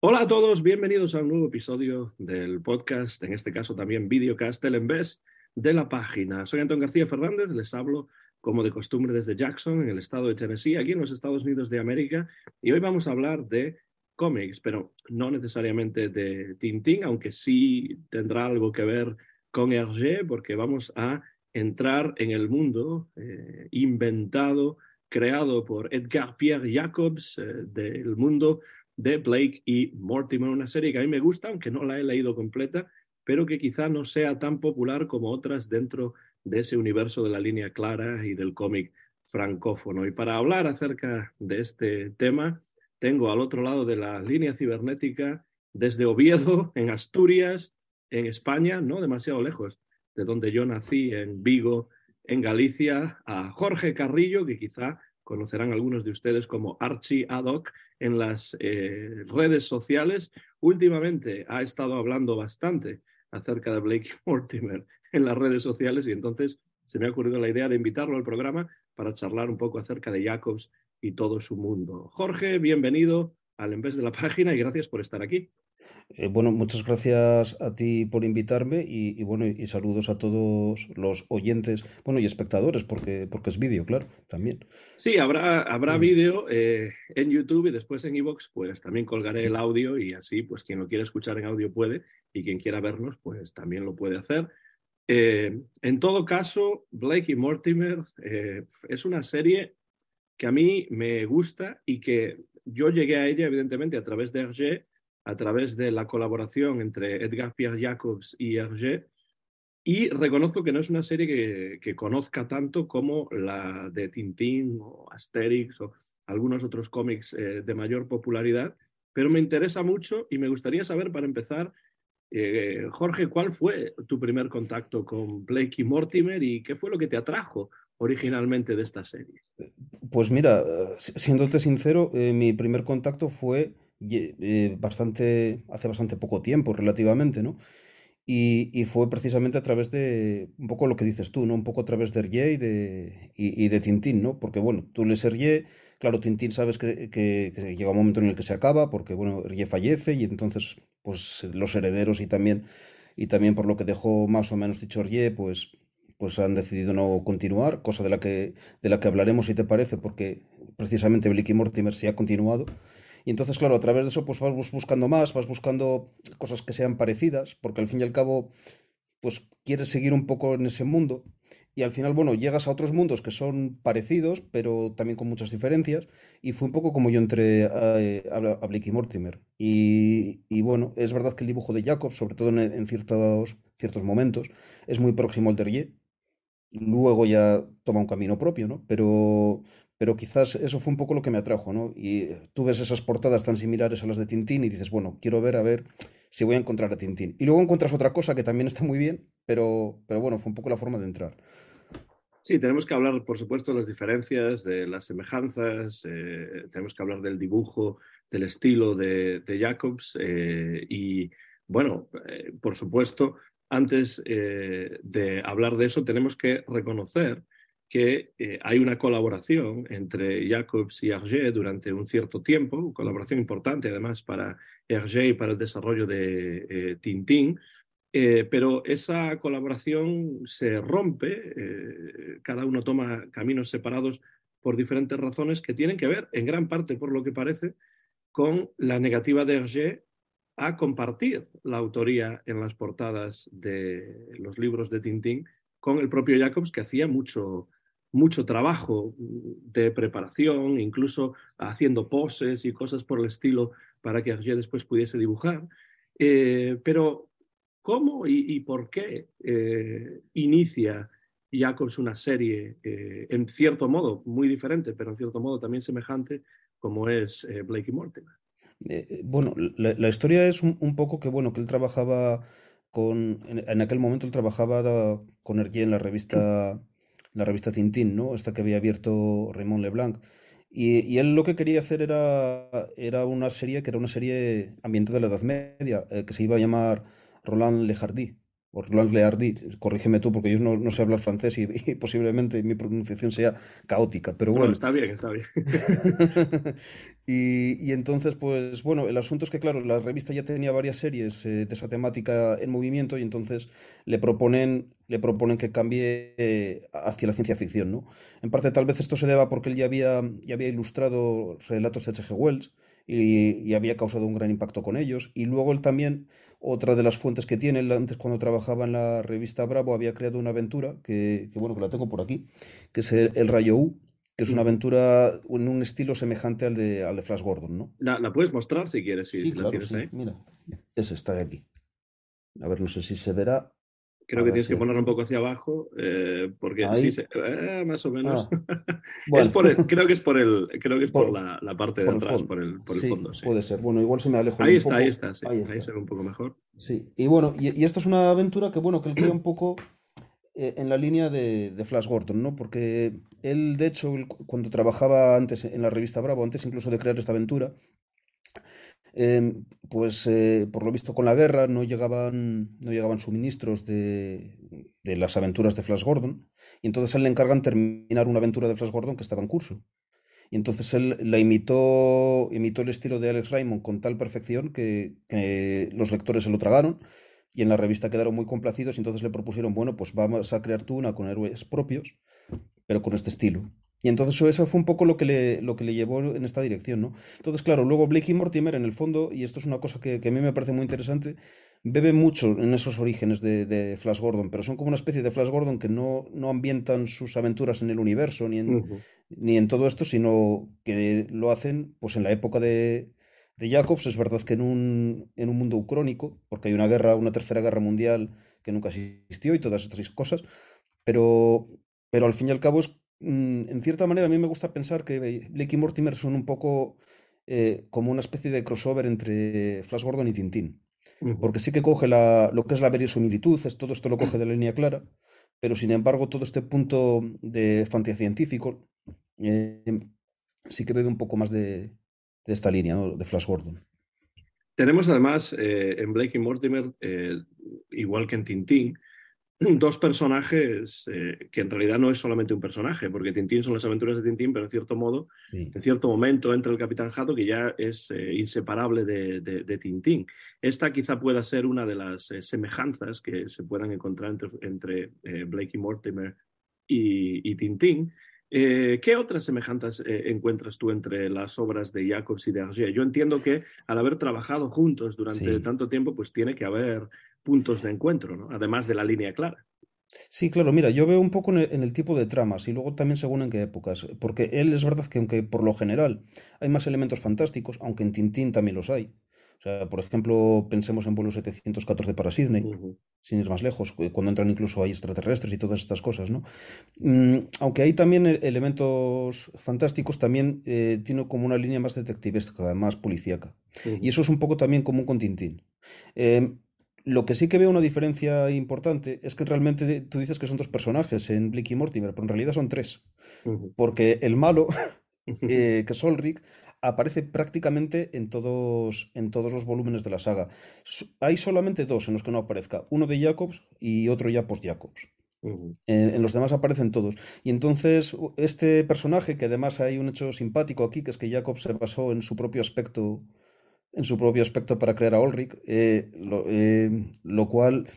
Hola a todos, bienvenidos a un nuevo episodio del podcast, en este caso también videocast el en vez de la página. Soy Antón García Fernández, les hablo como de costumbre desde Jackson, en el estado de Tennessee, aquí en los Estados Unidos de América, y hoy vamos a hablar de cómics, pero no necesariamente de Tintín, aunque sí tendrá algo que ver con Hergé, porque vamos a entrar en el mundo eh, inventado, creado por Edgar Pierre Jacobs, eh, del mundo de Blake y Mortimer, una serie que a mí me gusta, aunque no la he leído completa, pero que quizá no sea tan popular como otras dentro de ese universo de la línea clara y del cómic francófono. Y para hablar acerca de este tema, tengo al otro lado de la línea cibernética, desde Oviedo, en Asturias, en España, no demasiado lejos de donde yo nací, en Vigo, en Galicia, a Jorge Carrillo, que quizá conocerán algunos de ustedes como Archie Adoc en las eh, redes sociales. Últimamente ha estado hablando bastante acerca de Blake Mortimer en las redes sociales y entonces se me ha ocurrido la idea de invitarlo al programa para charlar un poco acerca de Jacobs y todo su mundo. Jorge, bienvenido al En vez de la página y gracias por estar aquí. Eh, bueno, muchas gracias a ti por invitarme y, bueno, y saludos a todos los oyentes, bueno, y espectadores, porque, porque es vídeo, claro, también. Sí, habrá, habrá vídeo eh, en YouTube y después en iVoox, pues también colgaré el audio y así, pues quien lo quiera escuchar en audio puede y quien quiera vernos, pues también lo puede hacer. Eh, en todo caso, Blake y Mortimer es una serie que a mí me gusta y que yo llegué a ella, evidentemente, a través de Hergé, a través de la colaboración entre Edgar Pierre Jacobs y Hergé. Y reconozco que no es una serie que, conozca tanto como la de Tintín o Asterix o algunos otros cómics eh, de mayor popularidad, pero me interesa mucho y me gustaría saber, para empezar, eh, Jorge, ¿cuál fue tu primer contacto con Blake y Mortimer y qué fue lo que te atrajo originalmente de esta serie? Pues mira, siéndote sincero, eh, mi primer contacto fue eh, bastante, hace bastante poco tiempo relativamente, ¿no? Y, fue precisamente a través de un poco lo que dices tú, ¿no? Un poco a través de Hergé y de, y, de Tintín, ¿no? Porque bueno, tú lees Hergé, claro, Tintín sabes que, que, llega un momento en el que se acaba, porque bueno, Hergé fallece y entonces pues los herederos y también, y también por lo que dejó más o menos dicho Hergé, pues pues han decidido no continuar, cosa de la que, de la que hablaremos si te parece, porque precisamente Blicky Mortimer se ha continuado. Y entonces, claro, a través de eso, pues vas buscando más, vas buscando cosas que sean parecidas, porque al fin y al cabo, pues quieres seguir un poco en ese mundo. Y al final, bueno, llegas a otros mundos que son parecidos, pero también con muchas diferencias. Y fue un poco como yo entré a, a, Blicky Mortimer. Y, y, bueno, es verdad que el dibujo de Jacob, sobre todo en, ciertos, momentos, es muy próximo al de luego ya toma un camino propio, ¿no? Pero, pero quizás eso fue un poco lo que me atrajo, ¿no? Y tú ves esas portadas tan similares a las de Tintín y dices, bueno, quiero ver a ver si voy a encontrar a Tintín. Y luego encuentras otra cosa que también está muy bien, pero, pero bueno, fue un poco la forma de entrar. Sí, tenemos que hablar, por supuesto, de las diferencias, de las semejanzas, eh, tenemos que hablar del dibujo, del estilo de, Jacobs eh, y, bueno, eh, por supuesto, antes eh, de hablar de eso, tenemos que reconocer que eh, hay una colaboración entre Jacobs y Hergé durante un cierto tiempo, colaboración importante además para Hergé y para el desarrollo de eh, Tintín, pero esa colaboración se rompe, cada uno toma caminos separados por diferentes razones que tienen que ver, en gran parte por lo que parece, con la negativa de Hergé a compartir la autoría en las portadas de los libros de Tintín con el propio Jacobs, que hacía mucho, mucho trabajo de preparación, incluso haciendo poses y cosas por el estilo para que Hergé después pudiese dibujar. Eh, pero, ¿cómo y, por qué eh, inicia Jacobs una serie eh, en cierto modo muy diferente, pero en cierto modo también semejante, como es Blake y Mortimer? Eh, bueno, la, historia es un, poco que, bueno, que él trabajaba con, en, aquel momento él trabajaba con Hergé en la revista, la revista Tintín, ¿no? Esta que había abierto Raymond Leblanc. Y, él lo que quería hacer era, era una serie que era una serie ambientada en la Edad Media, eh, que se iba a llamar Roland Le Hardy o Roland Leardy, corrígeme tú porque yo no, sé hablar francés y, posiblemente mi pronunciación sea caótica, pero bueno. está bien, está bien. y, entonces, pues bueno, el asunto es que, claro, la revista ya tenía varias series eh, de esa temática en movimiento y entonces le proponen, le proponen que cambie eh, hacia la ciencia ficción, ¿no? En parte tal vez esto se deba porque él ya había, ya había ilustrado relatos de H.G. Wells y, había causado un gran impacto con ellos. Y luego él también, otra de las fuentes que tiene, antes cuando trabajaba en la revista Bravo, había creado una aventura que, bueno, que la tengo por aquí, que es el, Rayo U, que es una aventura en un estilo semejante al de, al de Flash Gordon, ¿no? La, puedes mostrar si quieres, si la tienes ahí. Mira, ese está de aquí. A ver, no sé si se verá. Creo que tienes que ponerlo un poco hacia abajo, eh, porque sí, eh, más o menos. Ah, creo que es por el, creo que es por, la, parte de atrás, por el, por el fondo. Sí. Puede ser. Bueno, igual se me alejo ahí está, Ahí está, sí. ahí se ve un poco mejor. Sí. Y bueno, y, esta es una aventura que bueno, que él crea un poco eh, en la línea de, de, Flash Gordon, ¿no? Porque él, de hecho, cuando trabajaba antes en la revista Bravo, antes incluso de crear esta aventura, Em, pues eh, por lo visto con la guerra no llegaban, no llegaban suministros de, de, las aventuras de Flash Gordon y entonces él le encargan terminar una aventura de Flash Gordon que estaba en curso. Y entonces él la imitó, imitó el estilo de Alex Raymond con tal perfección que, que los lectores se lo tragaron y en la revista quedaron muy complacidos y entonces le propusieron, bueno, pues vamos a crear tú una con héroes propios, pero con este estilo. Y entonces eso fue un poco lo que le, lo que le llevó en esta dirección, ¿no? Entonces, claro, luego Blake y Mortimer, en el fondo, y esto es una cosa que, a mí me parece muy interesante, bebe mucho en esos orígenes de, Flash Gordon, pero son como una especie de Flash Gordon que no, no ambientan sus aventuras en el universo ni en, ni en todo esto, sino que lo hacen pues en la época de, de Jacobs. Es verdad que en un, en un mundo ucrónico, porque hay una guerra, una tercera guerra mundial que nunca existió y todas estas cosas, pero, pero al fin y al cabo es en cierta manera, a mí me gusta pensar que Blake y Mortimer son un poco eh, como una especie de crossover entre Flash Gordon y Tintín. Porque sí que coge la, lo que es la verosimilitud, es, todo esto lo coge de la línea clara, pero sin embargo, todo este punto de fantasía científico eh, sí que bebe un poco más de, esta línea, de Flash Gordon. Tenemos además eh, en Blake y Mortimer, igual que en Tintín, dos personajes eh, que en realidad no es solamente un personaje, porque Tintín son las aventuras de Tintín, pero en cierto modo, en cierto momento entra el Capitán Jato que ya es eh, inseparable de, Tintín. Esta quizá pueda ser una de las eh, semejanzas que se puedan encontrar entre, Blake y Mortimer y, Tintín. ¿Qué otras semejanzas encuentras tú entre las obras de Jacobs y de Hergé? Yo entiendo que al haber trabajado juntos durante tanto tiempo, pues tiene que haber puntos de encuentro, ¿no? además de la línea clara. Sí, claro, mira, yo veo un poco en el, tipo de tramas y luego también según en qué épocas, porque él es verdad que aunque por lo general hay más elementos fantásticos, aunque en Tintín también los hay. O sea, por ejemplo, pensemos en vuelo 714 para Sydney, sin ir más lejos, cuando entran incluso hay extraterrestres y todas estas cosas, ¿no? Mm, aunque hay también e, elementos fantásticos, también eh, tiene como una línea más detectivesca, más policíaca. Y eso es un poco también común con Tintín. Eh, lo que sí que veo una diferencia importante es que realmente tú dices que son dos personajes en Blick y Mortimer, pero en realidad son tres. Porque el malo, eh, que es Ulrich, aparece prácticamente en todos, en todos los volúmenes de la saga. Hay solamente dos en los que no aparezca, uno de Jacobs y otro ya post-Jacobs. en, los demás aparecen todos. Y entonces, este personaje, que además hay un hecho simpático aquí, que es que Jacobs se basó en su propio aspecto en su propio aspecto para crear a Ulrich, eh, eh, lo, cual,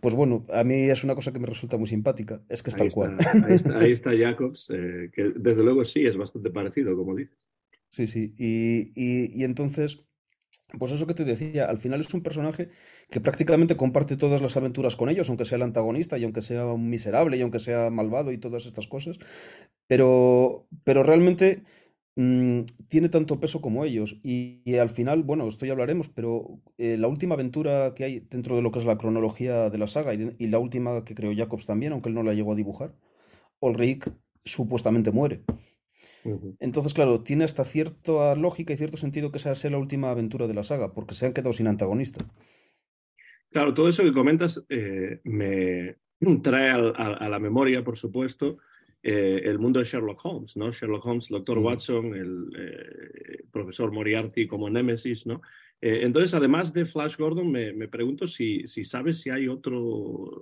pues bueno, a mí es una cosa que me resulta muy simpática, es que es tal cual. Ahí está, Jacobs, eh, que desde luego sí es bastante parecido, como dices. Sí, sí, y, entonces, pues eso que te decía, al final es un personaje que prácticamente comparte todas las aventuras con ellos, aunque sea el antagonista y aunque sea un miserable y aunque sea malvado y todas estas cosas, pero, pero realmente Mm, tiene tanto peso como ellos. Y, al final, bueno, esto ya hablaremos, pero eh, la última aventura que hay dentro de lo que es la cronología de la saga y, la última que creó Jacobs también, aunque él no la llegó a dibujar, Ulrich supuestamente muere. Entonces, claro, tiene hasta cierta lógica y cierto sentido que esa sea la última aventura de la saga, porque se han quedado sin antagonista. Claro, todo eso que comentas eh, me trae a, la memoria, por supuesto, eh, el mundo de Sherlock Holmes, ¿no? Sherlock Holmes, doctor Watson, el eh, profesor Moriarty como Némesis, ¿no? entonces, además de Flash Gordon, me, pregunto si, si, sabes si hay otro,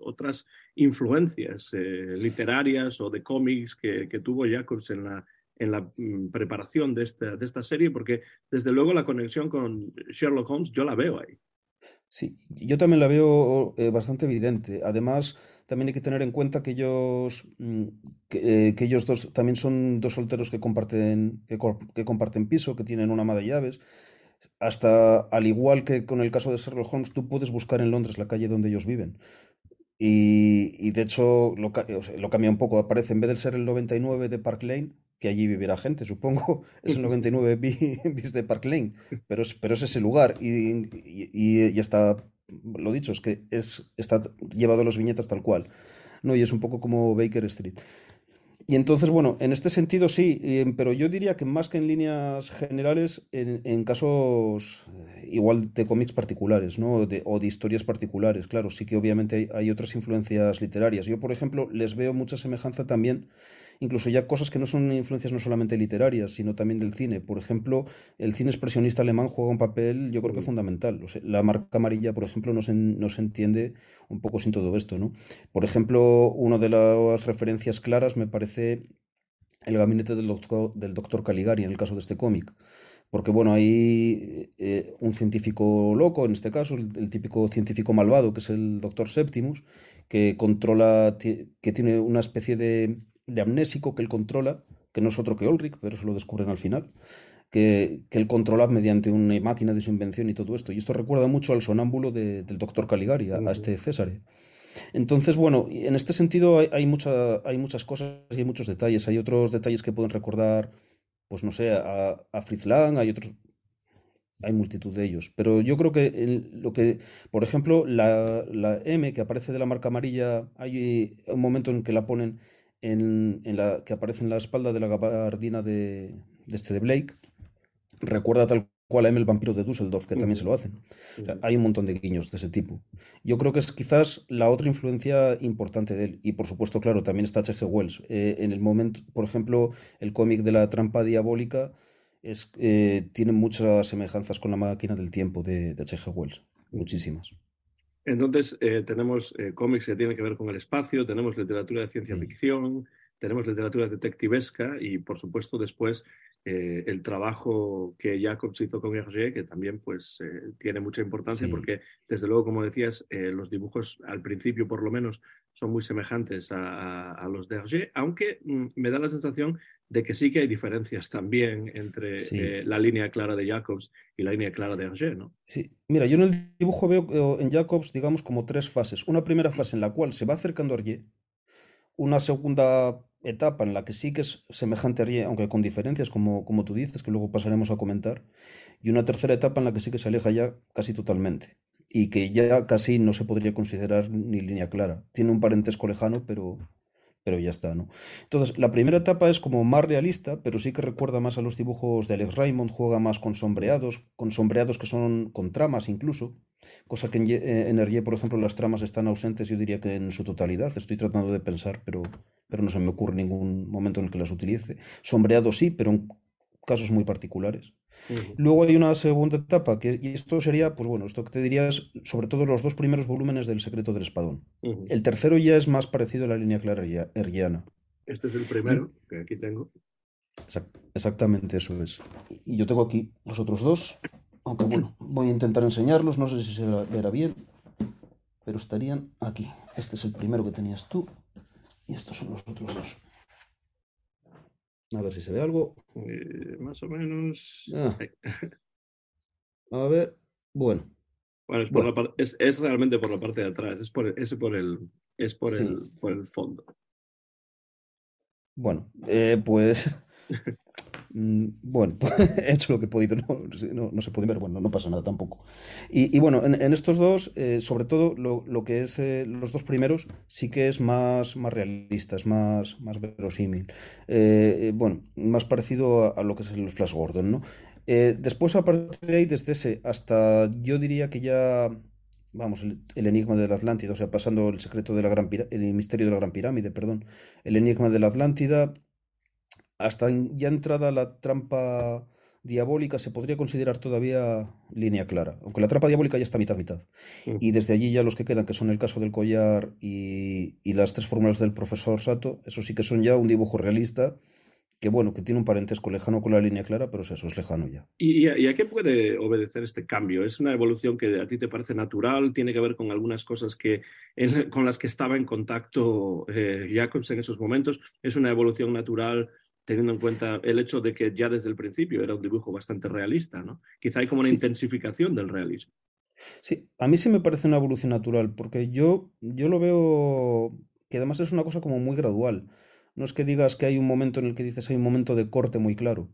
otras influencias literarias o de cómics que, que tuvo Jacobs en la, en la mm, preparación de esta, de esta serie, porque desde luego la conexión con Sherlock Holmes yo la veo ahí. Sí, yo también la veo eh, bastante evidente. Además, también hay que tener en cuenta que ellos, mm, eh, que, ellos dos también son dos solteros que comparten, que, comparten piso, que tienen una ama de llaves. Hasta al igual que con el caso de Sherlock Holmes, tú puedes buscar en Londres la calle donde ellos viven. Y, de hecho lo, lo cambia un poco. Aparece, en vez de ser el 99 de Park Lane, que allí vivirá gente, supongo. Es el 99 bis de Park Lane, pero es, pero es ese lugar. Y, y, está, lo dicho, es que es, está llevado los viñetas tal cual. ¿no? Y es un poco como Baker Street. Y entonces, bueno, en este sentido sí, pero yo diría que más que en líneas generales, en, casos eh, igual de cómics particulares, ¿no? o de historias particulares, claro, sí que obviamente hay, otras influencias literarias. Yo, por ejemplo, les veo mucha semejanza también incluso ya cosas que no son influencias no solamente literarias, sino también del cine. Por ejemplo, el cine expresionista alemán juega un papel, yo creo que fundamental. la marca amarilla, por ejemplo, no se, no se entiende un poco sin todo esto, ¿no? Por ejemplo, una de las referencias claras me parece el gabinete del doctor, del doctor Caligari en el caso de este cómic. Porque, bueno, hay eh, un científico loco, en este caso, el, típico científico malvado, que es el doctor Septimus, que controla, que tiene una especie de de amnésico que él controla, que no es otro que Ulrich, pero eso lo descubren al final, que, que él controla mediante una máquina de su invención y todo esto. Y esto recuerda mucho al sonámbulo del doctor Caligari, a, este César. Entonces, bueno, en este sentido hay, hay, hay muchas cosas y hay muchos detalles. Hay otros detalles que pueden recordar, pues no sé, a, a Fritz Lang, hay otros, hay multitud de ellos. Pero yo creo que lo que, por ejemplo, la, la, M que aparece de la marca amarilla, hay un momento en que la ponen en, la, que aparece en la espalda de la gabardina de, este de Blake, recuerda tal cual a M el vampiro de Dusseldorf, que también se lo hacen. hay un montón de guiños de ese tipo. Yo creo que es quizás la otra influencia importante de él. Y por supuesto, claro, también está H.G. Wells. Eh, en el momento, por ejemplo, el cómic de la trampa diabólica es, eh, tiene muchas semejanzas con la máquina del tiempo de, de H.G. Wells. Muchísimas. Entonces, eh, tenemos eh, cómics que tienen que ver con el espacio, tenemos literatura de ciencia ficción, tenemos literatura detectivesca y, por supuesto, después eh, el trabajo que Jacobs hizo con Hergé, que también pues, tiene mucha importancia porque, desde luego, como decías, los dibujos al principio, por lo menos, son muy semejantes a, los de Hergé, aunque mm, me da la sensación de que sí que hay diferencias también entre eh, la línea clara de Jacobs y la línea clara de Hergé, ¿no? Sí, mira, yo en el dibujo veo en Jacobs, digamos, como tres fases. Una primera fase en la cual se va acercando a Hergé, una segunda etapa en la que sí que es semejante a Hergé, aunque con diferencias, como, como tú dices, que luego pasaremos a comentar, y una tercera etapa en la que sí que se aleja ya casi totalmente y que ya casi no se podría considerar ni línea clara. Tiene un parentesco lejano, pero, pero ya está, ¿no? Entonces, la primera etapa es como más realista, pero sí que recuerda más a los dibujos de Alex Raymond, juega más con sombreados, con sombreados que son con tramas incluso, cosa que en, Energie, por ejemplo, las tramas están ausentes, yo diría que en su totalidad, estoy tratando de pensar, pero, pero no se me ocurre ningún momento en el que las utilice. Sombreados sí, pero en casos muy particulares. Luego hay una segunda etapa, que y esto sería, pues bueno, esto que te dirías sobre todo los dos primeros volúmenes del Secreto del Espadón. El tercero ya es más parecido a la línea clara erguiana. Este es el primero que aquí tengo. exactamente, eso es. Y yo tengo aquí los otros dos, aunque bueno, voy a intentar enseñarlos, no sé si se verá bien, pero estarían aquí. Este es el primero que tenías tú y estos son los otros dos. A ver si se ve algo. Eh, más o menos. Ah. A ver, bueno. Bueno, es, por La es, es, realmente por la parte de atrás, es por, es por, el, es por, el, por el fondo. Bueno, eh, pues bueno, he hecho lo que he podido, no, se puede ver, bueno, no pasa nada tampoco. Y, bueno, en, estos dos, eh, sobre todo lo, que es eh, los dos primeros, sí que es más, más realista, es más, más verosímil. Eh, bueno, más parecido a, lo que es el Flash Gordon, ¿no? después, a partir de ahí, desde ese hasta, yo diría que ya vamos, el, enigma de la Atlántida, o sea, pasando el secreto de la gran el misterio de la gran pirámide, perdón, el enigma de la Atlántida, hasta ya entrada la trampa diabólica se podría considerar todavía línea clara, aunque la trampa diabólica ya está mitad mitad. Y desde allí ya los que quedan, que son el caso del collar y, y las tres fórmulas del profesor Sato, eso sí que son ya un dibujo realista que bueno, que tiene un parentesco lejano con la línea clara, pero eso es lejano ya. ¿Y, a, qué puede obedecer este cambio? ¿Es una evolución que a ti te parece natural? ¿Tiene que ver con algunas cosas que, con las que estaba en contacto eh, Jacobs en esos momentos? ¿Es una evolución natural teniendo en cuenta el hecho de que ya desde el principio era un dibujo bastante realista, ¿no? Quizá hay como una intensificación del realismo. Sí, a mí sí me parece una evolución natural, porque yo, yo lo veo que además es una cosa como muy gradual. No es que digas que hay un momento en el que dices hay un momento de corte muy claro.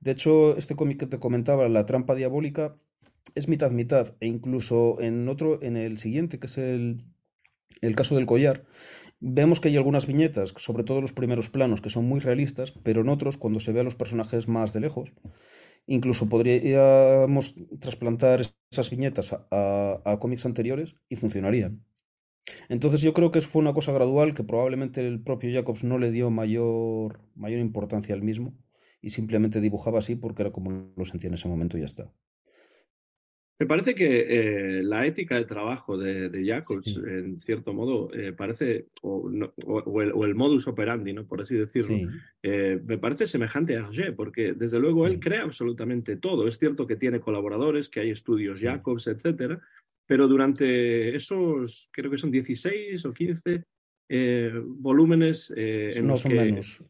De hecho, este cómic que te comentaba, La trampa diabólica, es mitad mitad. E incluso en otro, en el siguiente, que es el, el caso del collar, vemos que hay algunas viñetas, sobre todo los primeros planos, que son muy realistas, pero en otros, cuando se ve a los personajes más de lejos, incluso podríamos trasplantar esas viñetas a, cómics anteriores y funcionarían. Entonces yo creo que fue una cosa gradual que probablemente el propio Jacobs no le dio mayor, mayor importancia al mismo y simplemente dibujaba así porque era como lo sentía en ese momento y ya está. Me parece que eh, la ética de trabajo de, Jacobs, en cierto modo, eh, parece, o, el, modus operandi, ¿no? por así decirlo, eh, me parece semejante a Hergé, porque desde luego él crea absolutamente todo. Es cierto que tiene colaboradores, que hay estudios Jacobs, etcétera, pero durante esos, creo que son 16 o 15 eh, volúmenes en no, son menos.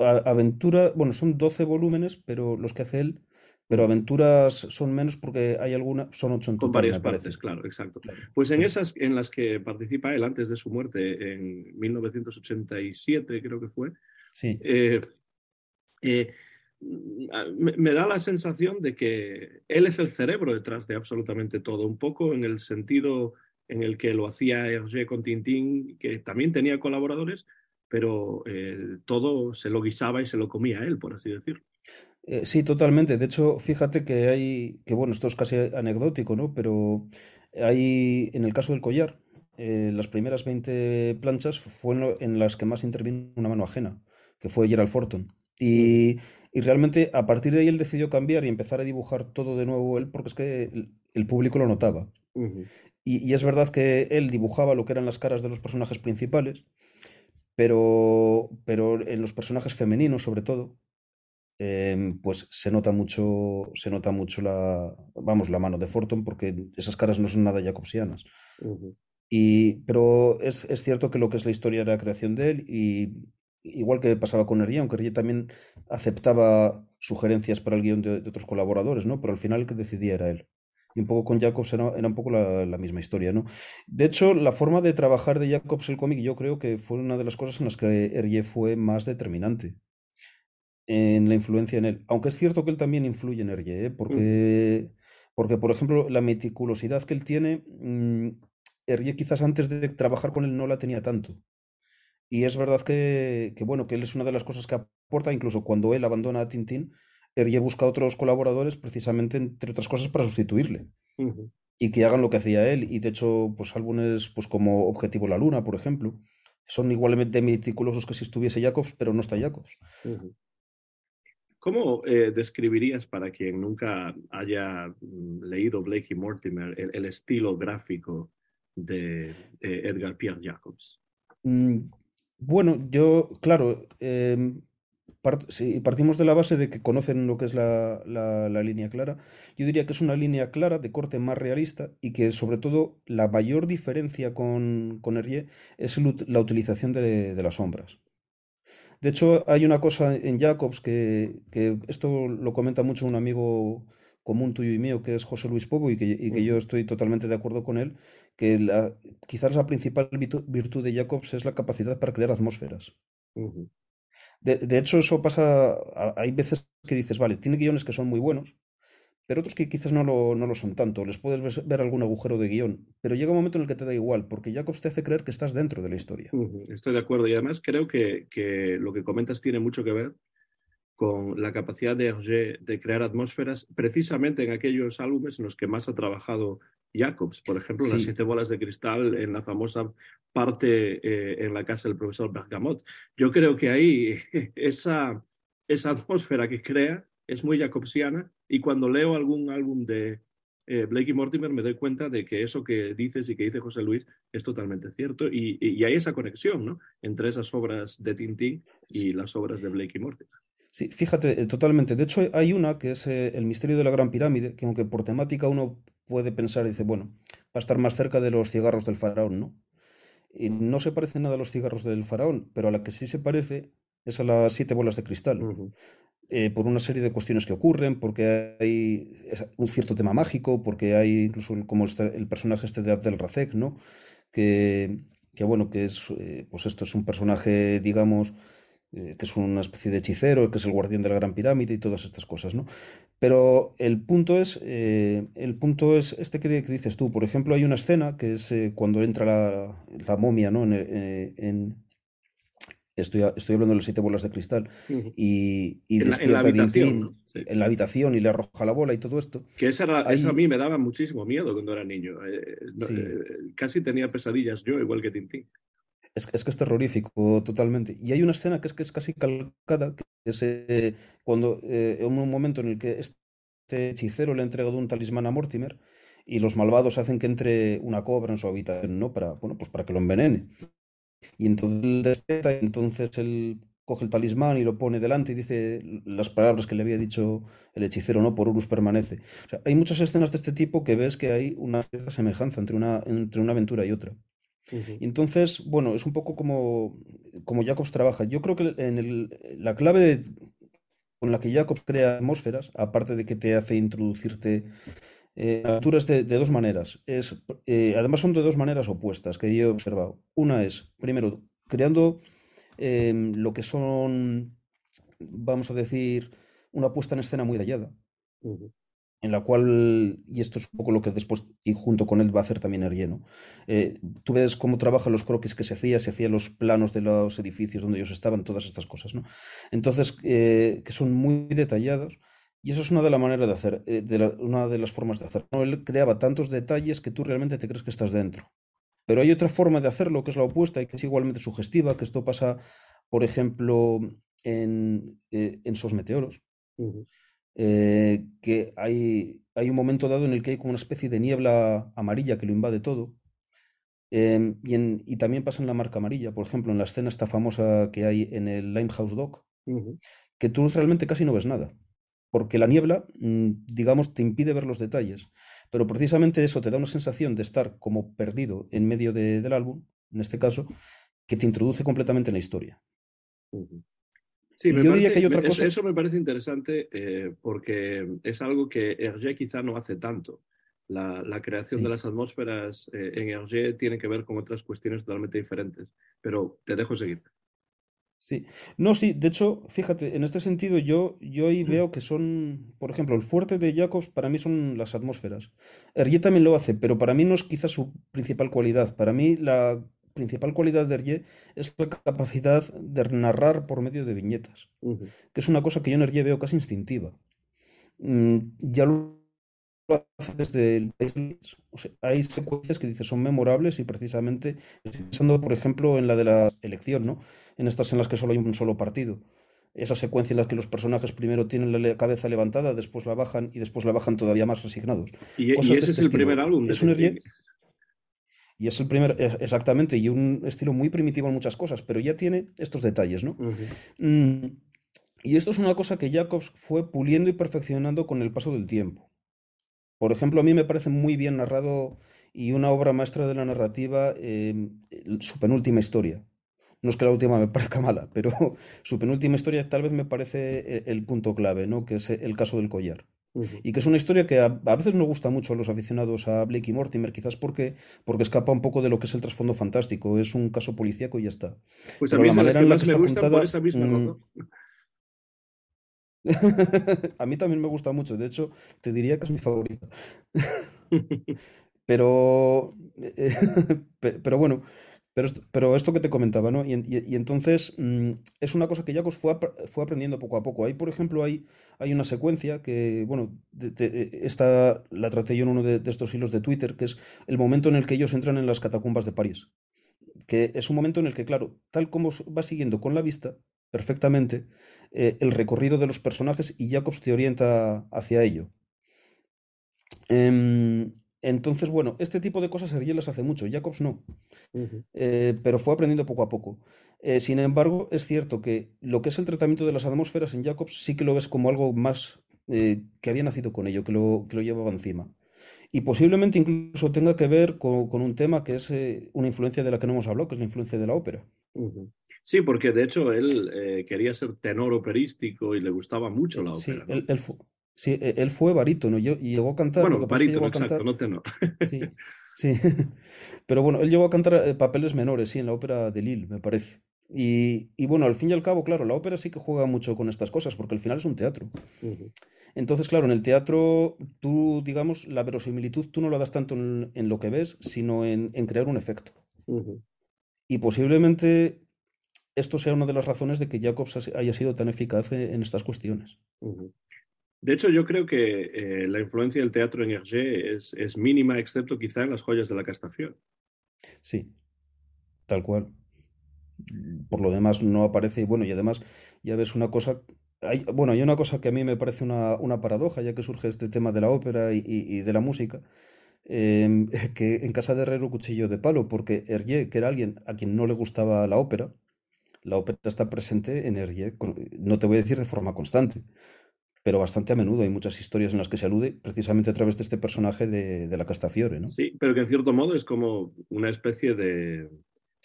aventura, bueno, son 12 volúmenes, pero los que hace él, pero aventuras son menos porque hay algunas, son ocho en total. Con varias partes, claro, exacto. Pues en esas en las que participa él antes de su muerte, en 1987 creo que fue, sí. Eh, me, da la sensación de que él es el cerebro detrás de absolutamente todo, un poco en el sentido en el que lo hacía Hergé con Tintín, que también tenía colaboradores, pero eh, todo se lo guisaba y se lo comía él, por así decirlo. Eh, sí, totalmente. De hecho, fíjate que hay, que bueno, esto es casi anecdótico, ¿no? Pero hay, en el caso del collar, eh, las primeras 20 planchas fueron en las que más intervino una mano ajena, que fue Gerald Forton. Y, y realmente a partir de ahí él decidió cambiar y empezar a dibujar todo de nuevo él, porque es que el, público lo notaba. y, es verdad que él dibujaba lo que eran las caras de los personajes principales, pero, pero en los personajes femeninos, sobre todo, em, pues se nota mucho, se nota mucho la, vamos, la mano de Forton, porque esas caras no son nada jacobsianas. Y, pero es, es, cierto que lo que es la historia era la creación de él y, igual que pasaba con Hergé, aunque Hergé también aceptaba sugerencias para el guion de, otros colaboradores, ¿no? Pero al final el que decidía era él. Y un poco con Jacobs era, un poco la, misma historia, ¿no? De hecho, la forma de trabajar de Jacobs el cómic yo creo que fue una de las cosas en las que Hergé fue más determinante en la influencia en él. Aunque es cierto que él también influye en Hergé, ¿eh? porque, porque, por ejemplo, la meticulosidad que él tiene, mmm, Hergé quizás antes de trabajar con él no la tenía tanto. Y es verdad que, bueno, que él es una de las cosas que aporta, incluso cuando él abandona a Tintín, Hergé busca otros colaboradores precisamente, entre otras cosas, para sustituirle. Y que hagan lo que hacía él. Y de hecho, pues álbumes pues, como Objetivo La Luna, por ejemplo, son igualmente meticulosos que si estuviese Jacobs, pero no está Jacobs. ¿Cómo eh, describirías para quien nunca haya mm, leído Blake y Mortimer el, estilo gráfico de eh, Edgar Pierre Jacobs? Mm, bueno, yo, claro, em, si partimos de la base de que conocen lo que es la, la, línea clara, yo diría que es una línea clara de corte más realista y que sobre todo la mayor diferencia con, con Hergé es la utilización de, de, las sombras. De hecho, hay una cosa en Jacobs que, que esto lo comenta mucho un amigo común tuyo y mío, que es José Luis Pobo, y que, yo estoy totalmente de acuerdo con él, que quizás la principal virtud de Jacobs es la capacidad para crear atmósferas. De, de hecho, eso pasa. Hay veces que dices, vale, tiene guiones que son muy buenos, pero otros que quizás no lo, no lo son tanto. Les puedes ver algún agujero de guion, pero llega un momento en el que te da igual, porque Jacobs te hace creer que estás dentro de la historia. Estoy de acuerdo y además creo que, que lo que comentas tiene mucho que ver con la capacidad de Hergé de crear atmósferas precisamente en aquellos álbumes en los que más ha trabajado Jacobs. Por ejemplo, sí. Las siete bolas de cristal en la famosa parte eh, en la casa del profesor Bergamot. Yo creo que ahí esa, esa atmósfera que crea es muy jacobsiana y cuando leo algún álbum de eh, Blake y Mortimer me doy cuenta de que eso que dices y que dice José Luis es totalmente cierto y, y, y hay esa conexión ¿no? entre esas obras de Tintín y las obras de Blake y Mortimer. Sí, fíjate, eh, totalmente. De hecho, hay una que es eh, El misterio de la Gran Pirámide, que aunque por temática uno puede pensar dice, bueno, va a estar más cerca de los cigarros del faraón, ¿no? Y no se parece nada a los cigarros del faraón, pero a la que sí se parece es a las siete bolas de cristal. Uh -huh. Eh, por una serie de cuestiones que ocurren, porque hay un cierto tema mágico, porque hay incluso como el personaje este de Abdel Razek, ¿no? Que, que bueno, que es, eh, pues esto es un personaje, digamos, eh, que es una especie de hechicero, que es el guardián de la Gran Pirámide y todas estas cosas, ¿no? Pero el punto es, el punto es este que, dices tú. Por ejemplo, hay una escena que es cuando entra la, la, momia, ¿no? En estoy, estoy, hablando de las siete bolas de cristal y, y en despierta la, en la sí. en la habitación y le arroja la bola y todo esto. Que esa, era, Ahí... eso a mí me daba muchísimo miedo cuando era niño. Sí. casi tenía pesadillas yo, igual que Tintín. Es, es, que es terrorífico totalmente. Y hay una escena que es que es casi calcada, que es eh, cuando eh, en un momento en el que este hechicero le ha entregado un talismán a Mortimer y los malvados hacen que entre una cobra en su habitación, ¿no? Para, bueno, pues para que lo envenene. Y entonces él despierta y entonces él coge el talismán y lo pone delante y dice las palabras que le había dicho el hechicero, ¿no? Por Urus permanece. O sea, hay muchas escenas de este tipo que ves que hay una cierta semejanza entre una, entre una aventura y otra. Uh -huh. Entonces, bueno, es un poco como, como Jacobs trabaja. Yo creo que en el, la clave de, con la que Jacobs crea atmósferas, aparte de que te hace introducirte eh, de, de, dos maneras, es, eh, además son de dos maneras opuestas que yo he observado. Una es, primero, creando eh, lo que son, vamos a decir, una puesta en escena muy detallada. Uh -huh en la cual, y esto es un poco lo que después, y junto con él va a hacer también Hergé, eh, tú ves cómo trabaja los croquis que se hacía, se hacían los planos de los edificios donde ellos estaban, todas estas cosas, ¿no? Entonces, eh, que son muy detallados, y eso es una de las maneras de hacer, eh, de la, una de las formas de hacer. ¿no? Él creaba tantos detalles que tú realmente te crees que estás dentro. Pero hay otra forma de hacerlo, que es la opuesta, y que es igualmente sugestiva, que esto pasa, por ejemplo, en, eh, en Sos Meteoros. Uh -huh eh, que hay, hay, un momento dado en el que hay como una especie de niebla amarilla que lo invade todo. Eh, y, en, y, también pasa en la marca amarilla, por ejemplo, en la escena esta famosa que hay en el Limehouse Dock, uh -huh. que tú realmente casi no ves nada, porque la niebla, mm, digamos, te impide ver los detalles. Pero precisamente eso te da una sensación de estar como perdido en medio de, del álbum, en este caso, que te introduce completamente en la historia. Uh -huh. Sí, me yo parece, diría que hay otra cosa. Eso me parece interesante eh, porque es algo que Hergé quizá no hace tanto. La, la creación sí. de las atmósferas eh, en Hergé tiene que ver con otras cuestiones totalmente diferentes. Pero te dejo seguir. Sí, no, sí, de hecho, fíjate, en este sentido yo, yo ahí veo que son, por ejemplo, el fuerte de Jacobs para mí son las atmósferas. Hergé también lo hace, pero para mí no es quizás su principal cualidad. Para mí la principal cualidad de Hergé es la capacidad de narrar por medio de viñetas, uh -huh. que es una cosa que yo en Hergé veo casi instintiva. Mm, ya lo hace desde el o sea, hay secuencias que dice son memorables y precisamente pensando por ejemplo en la de la elección no en estas en las que solo hay un solo partido esa secuencia en la que los personajes primero tienen la cabeza levantada después la bajan y después la bajan todavía más resignados y, y ese este es el primer álbum es un y es el primer, exactamente, y un estilo muy primitivo en muchas cosas, pero ya tiene estos detalles, ¿no? Uh -huh. mm, y esto es una cosa que Jacobs fue puliendo y perfeccionando con el paso del tiempo. Por ejemplo, a mí me parece muy bien narrado y una obra maestra de la narrativa, eh, su penúltima historia. No es que la última me parezca mala, pero su penúltima historia tal vez me parece el, el punto clave, ¿no? Que es el caso del collar. Y que es una historia que a, veces no gusta mucho a los aficionados a Blake y Mortimer, quizás porque, porque escapa un poco de lo que es el trasfondo fantástico. Es un caso policíaco y ya está. Pues a mí la manera en la que, está contada, esa misma a mí también me gusta mucho. De hecho, te diría que es mi favorita. pero, eh, pero bueno, pero, esto que te comentaba, ¿no? Y, entonces mm, es una cosa que Jacobs fue, fue aprendiendo poco a poco. Ahí, por ejemplo, hay, hay una secuencia que, bueno, esta la traté yo en uno de, estos hilos de Twitter, que es el momento en el que ellos entran en las catacumbas de París. Que es un momento en el que, claro, tal como va siguiendo con la vista, perfectamente eh, el recorrido de los personajes y Jacobs te orienta hacia ello. Em, entonces, bueno, este tipo de cosas Sergio las hace mucho, Jacobs no, eh, pero fue aprendiendo poco a poco. Eh, sin embargo, es cierto que lo que es el tratamiento de las atmósferas en Jacobs sí que lo ves como algo más que había nacido con ello, que lo, que lo llevaba encima. Y posiblemente incluso tenga que ver con, un tema que es una influencia de la que no hemos hablado, que es la influencia de la ópera. Sí, porque de hecho él eh, quería ser tenor operístico y le gustaba mucho la ópera. Sí, él, fue, sí, e, él fue barítono y llegó a cantar. Bueno, barítono, exacto, no tenor. Sí, pero bueno, él llegó a cantar eh, papeles menores, sí, en la ópera de Lille, me parece. Y, bueno, al fin y al cabo, claro, la ópera sí que juega mucho con estas cosas, porque al final es un teatro. Entonces, claro, en el teatro, tú, digamos, la verosimilitud tú no la das tanto en, lo que ves, sino en, crear un efecto. Y posiblemente esto sea una de las razones de que Jacobs haya sido tan eficaz e, en estas cuestiones. De hecho, yo creo que eh, la influencia del teatro en Hergé es, mínima, excepto quizá en las joyas de la Castafiore. Sí, tal cual. Por lo demás, no aparece. Y bueno, y además, ya ves una cosa. Hay, bueno, hay una cosa que a mí me parece una, paradoja, ya que surge este tema de la ópera y, de la música. Em, que en casa de Herrero cuchillo de palo, porque Hergé, que era alguien a quien no le gustaba la ópera, la ópera está presente en Hergé, no te voy a decir de forma constante, pero bastante a menudo. Hay muchas historias en las que se alude precisamente a través de este personaje de, la Castafiore, ¿no? Sí, pero que en cierto modo es como una especie de,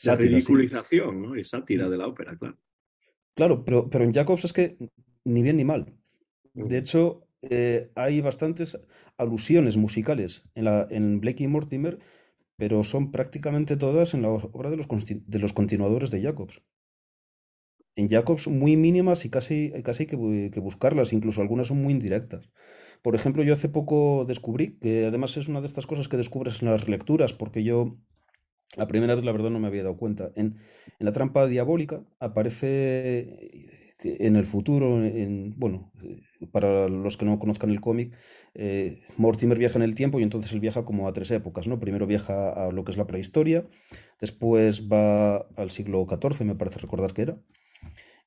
ridiculización ¿no? y sátira de la ópera, claro. Claro, pero, pero en Jacobs es que ni bien ni mal. De hecho, eh, hay bastantes alusiones musicales en, la, en Blake y Mortimer, pero son prácticamente todas en la obra de los, de los continuadores de Jacobs en Jacobs muy mínimas y casi, casi hay que, buscarlas, incluso algunas son muy indirectas. Por ejemplo, yo hace poco descubrí, que además es una de estas cosas que descubres en las lecturas, porque yo la primera vez la verdad no me había dado cuenta. En, la trampa diabólica aparece en el futuro, en, bueno, para los que no conozcan el cómic, eh, Mortimer viaja en el tiempo y entonces él viaja como a tres épocas, ¿no? Primero viaja a lo que es la prehistoria, después va al siglo XIV, me parece recordar que era,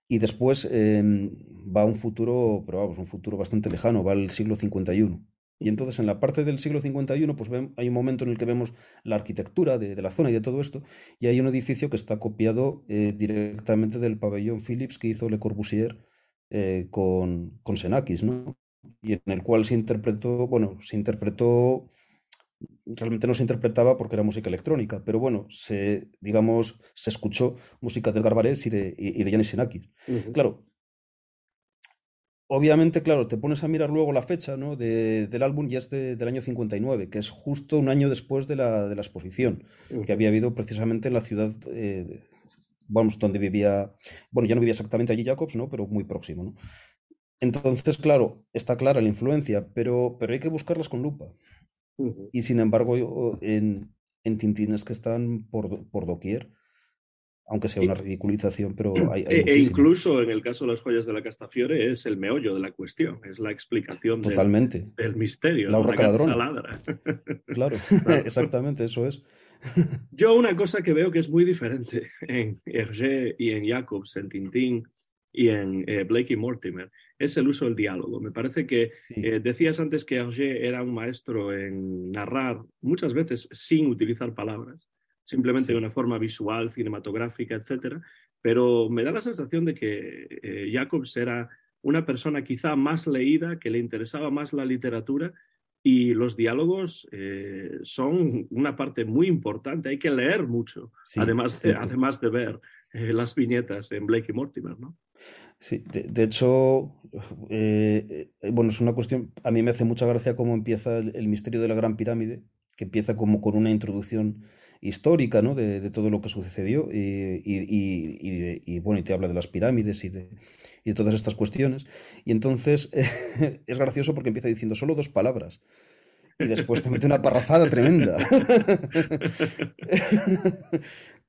y después em, va a un futuro, pero vamos, un futuro bastante lejano, va al siglo 51. Y entonces en la parte del siglo 51 pues hay un momento en el que vemos la arquitectura de, la zona y de todo esto, y hay un edificio que está copiado eh, directamente del pabellón Philips que hizo Le Corbusier eh, con, con Senakis, ¿no? Y en el cual se interpretó, bueno, se interpretó realmente no se interpretaba porque era música electrónica, pero bueno, se, digamos, se escuchó música de Garbarés y de, y de Yanis Sinakis. Claro, obviamente, claro, te pones a mirar luego la fecha ¿no? del álbum y es del año 59, que es justo un año después de la, de la exposición que había habido precisamente en la ciudad, eh, vamos, donde vivía, bueno, ya no vivía exactamente allí Jacobs, ¿no? pero muy próximo. ¿no? Entonces, claro, está clara la influencia, pero, pero hay que buscarlas con lupa. Y sin embargo, en, en Tintines que están por, por doquier, aunque sea una ridiculización, pero hay, e, e incluso en el caso de las joyas de la Castafiore es el meollo de la cuestión, es la explicación Totalmente. Del, misterio. La horca Claro, exactamente, eso es. Yo una cosa que veo que es muy diferente en Hergé y en Jacobs, en Tintín y en eh, Blake y Mortimer, es el uso del diálogo. Me parece que eh, decías antes que Hergé era un maestro en narrar muchas veces sin utilizar palabras, simplemente de una forma visual, cinematográfica, etc. Pero me da la sensación de que eh, Jacobs era una persona quizá más leída, que le interesaba más la literatura y los diálogos eh, son una parte muy importante. Hay que leer mucho, además, de, además de ver las viñetas en Blake y Mortimer, ¿no? Sí, de, hecho, eh, eh, bueno, es una cuestión, a mí me hace mucha gracia cómo empieza el, misterio de la Gran Pirámide, que empieza como con una introducción histórica, ¿no? De, todo lo que sucedió y, y, bueno, y te habla de las pirámides y de, todas estas cuestiones. Y entonces es gracioso porque empieza diciendo solo dos palabras y después te mete una parrafada tremenda.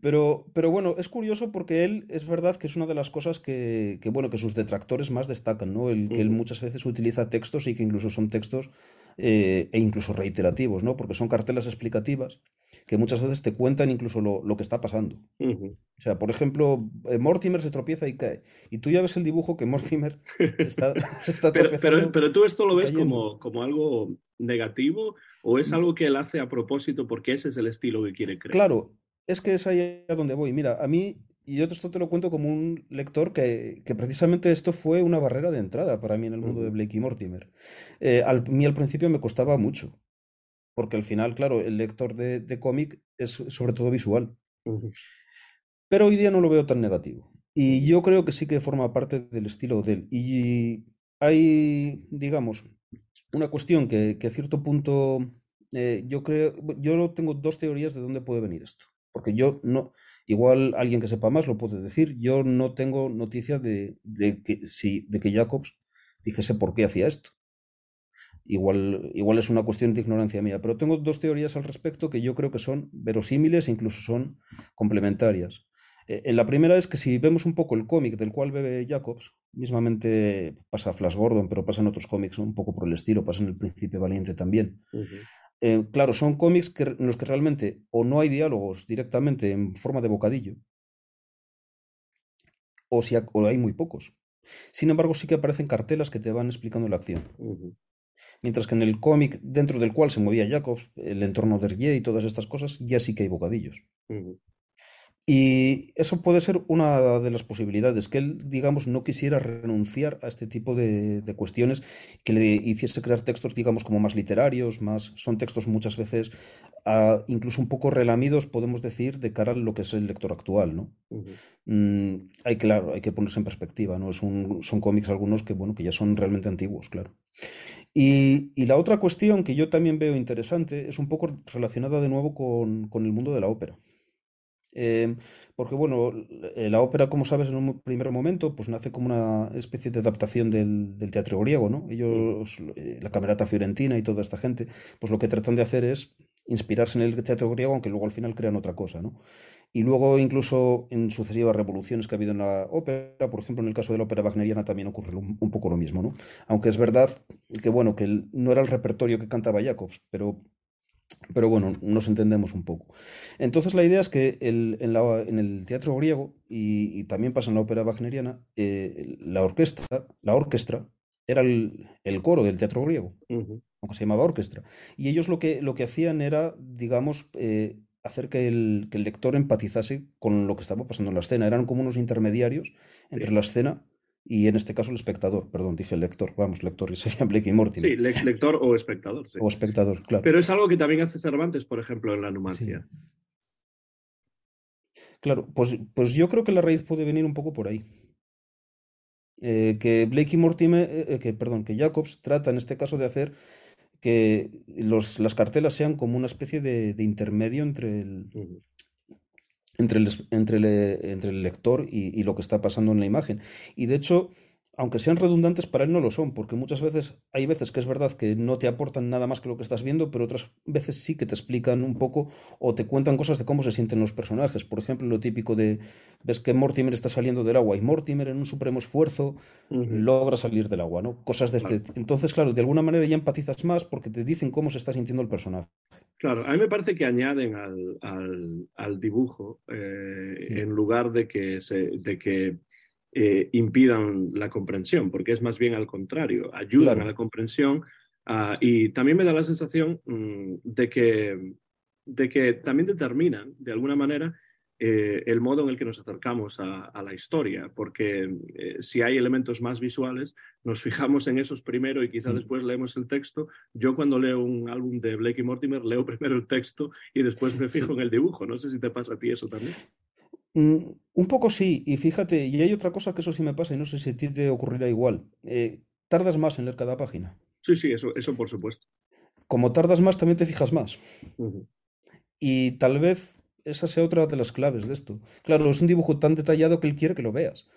Pero, pero bueno, es curioso porque él es verdad que es una de las cosas que, bueno, que sus detractores más destacan, ¿no? El que él muchas veces utiliza textos y que incluso son textos eh, e incluso reiterativos, ¿no? Porque son cartelas explicativas que muchas veces te cuentan incluso lo, que está pasando. O sea, por ejemplo, eh, Mortimer se tropieza y cae. Y tú ya ves el dibujo que Mortimer se está, tropiezando. Pero, pero, tú esto lo ves como, como algo negativo o es mm. algo que él hace a propósito porque ese es el estilo que quiere crear. Claro, es que es ahí a donde voy. Mira, a mí, y yo esto te lo cuento como un lector que, precisamente esto fue una barrera de entrada para mí en el mundo de Blake y Mortimer. Eh, a mí al principio me costaba mucho, porque al final, claro, el lector de, cómic es sobre todo visual. Pero hoy día no lo veo tan negativo. Y yo creo que sí que forma parte del estilo de él. Y hay, digamos, una cuestión que, que a cierto punto eh, yo creo, yo tengo dos teorías de dónde puede venir esto porque yo no, igual alguien que sepa más lo puede decir, yo no tengo noticia de, que, si, de que Jacobs dijese por qué hacía esto. Igual, igual es una cuestión de ignorancia mía, pero tengo dos teorías al respecto que yo creo que son verosímiles e incluso son complementarias. Eh, en la primera es que si vemos un poco el cómic del cual bebe Jacobs, mismamente pasa Flash Gordon, pero pasa en otros cómics un poco por el estilo, pasa en El Príncipe Valiente también. Eh, claro, son cómics que, en los que realmente o no hay diálogos directamente en forma de bocadillo, o, si hay muy pocos. Sin embargo, sí que aparecen cartelas que te van explicando la acción. Mientras que en el cómic dentro del cual se movía Jacobs, el entorno de Rie y todas estas cosas, ya sí que hay bocadillos. Y eso puede ser una de las posibilidades, que él, digamos, no quisiera renunciar a este tipo de, cuestiones, que le hiciese crear textos, digamos, como más literarios, más, son textos muchas veces ah, incluso un poco relamidos, podemos decir, de cara a lo que es el lector actual, ¿no? Mm, hay, claro, hay que ponerse en perspectiva, ¿no? Es un, son cómics algunos que, bueno, que ya son realmente antiguos, claro. Y, la otra cuestión que yo también veo interesante es un poco relacionada de nuevo con, con el mundo de la ópera. Em, porque, bueno, eh, la ópera, como sabes, en un primer momento, pues nace como una especie de adaptación del, teatro griego, ¿no? Ellos, eh, la camerata fiorentina y toda esta gente, pues lo que tratan de hacer es inspirarse en el teatro griego, aunque luego al final crean otra cosa, ¿no? Y luego, incluso en sucesivas revoluciones que ha habido en la ópera, por ejemplo, en el caso de la ópera wagneriana también ocurre un, un poco lo mismo, ¿no? Aunque es verdad que, bueno, que no era el repertorio que cantaba Jacobs, pero pero bueno, nos entendemos un poco. Entonces la idea es que el, en, la, en, el teatro griego, y, también pasa en la ópera wagneriana, eh, la orquesta, la orquestra era el, el coro del teatro griego, aunque se llamaba orquestra. Y ellos lo que, lo que hacían era, digamos, eh, hacer que el, que el, lector empatizase con lo que estaba pasando en la escena. Eran como unos intermediarios entre la escena y en este caso el espectador, perdón, dije el lector, vamos, lector, y sería Blake y Mortimer. Sí, lector o espectador. O espectador, claro. Pero es algo que también hace Cervantes, por ejemplo, en la Numancia. Claro, pues, pues yo creo que la raíz puede venir un poco por ahí. Eh, que Blake y Mortimer, eh, eh, que, perdón, que Jacobs trata en este caso de hacer que los, las cartelas sean como una especie de, intermedio entre el, entre el, entre entre el lector y, y, lo que está pasando en la imagen. Y de hecho, aunque sean redundantes, para él no lo son, porque muchas veces hay veces que es verdad que no te aportan nada más que lo que estás viendo, pero otras veces sí que te explican un poco o te cuentan cosas de cómo se sienten los personajes. Por ejemplo, lo típico de ves que Mortimer está saliendo del agua y Mortimer en un supremo esfuerzo logra salir del agua, ¿no? Cosas de este. Entonces, claro, de alguna manera ya empatizas más porque te dicen cómo se está sintiendo el personaje. Claro, a mí me parece que añaden al, al, dibujo eh, en lugar de que, se, de que eh, impidan la comprensión, porque es más bien al contrario, ayudan a la comprensión ah, y también me da la sensación mm, de, que, de que también determinan, de alguna manera, eh, el modo en el que nos acercamos a, la historia, porque eh, si hay elementos más visuales, nos fijamos en esos primero y quizás después leemos el texto. Yo cuando leo un álbum de Blake y Mortimer, leo primero el texto y después me fijo en el dibujo. No sé si te pasa a ti eso también. Mm, un poco sí, y fíjate, y hay otra cosa que eso sí me pasa y no sé si a ti te ocurrirá igual. Eh, tardas más en leer cada página. Sí, sí, eso, eso por supuesto. Como tardas más, también te fijas más. Y tal vez esa sea otra de las claves de esto. Claro, es un dibujo tan detallado que él quiere que lo veas.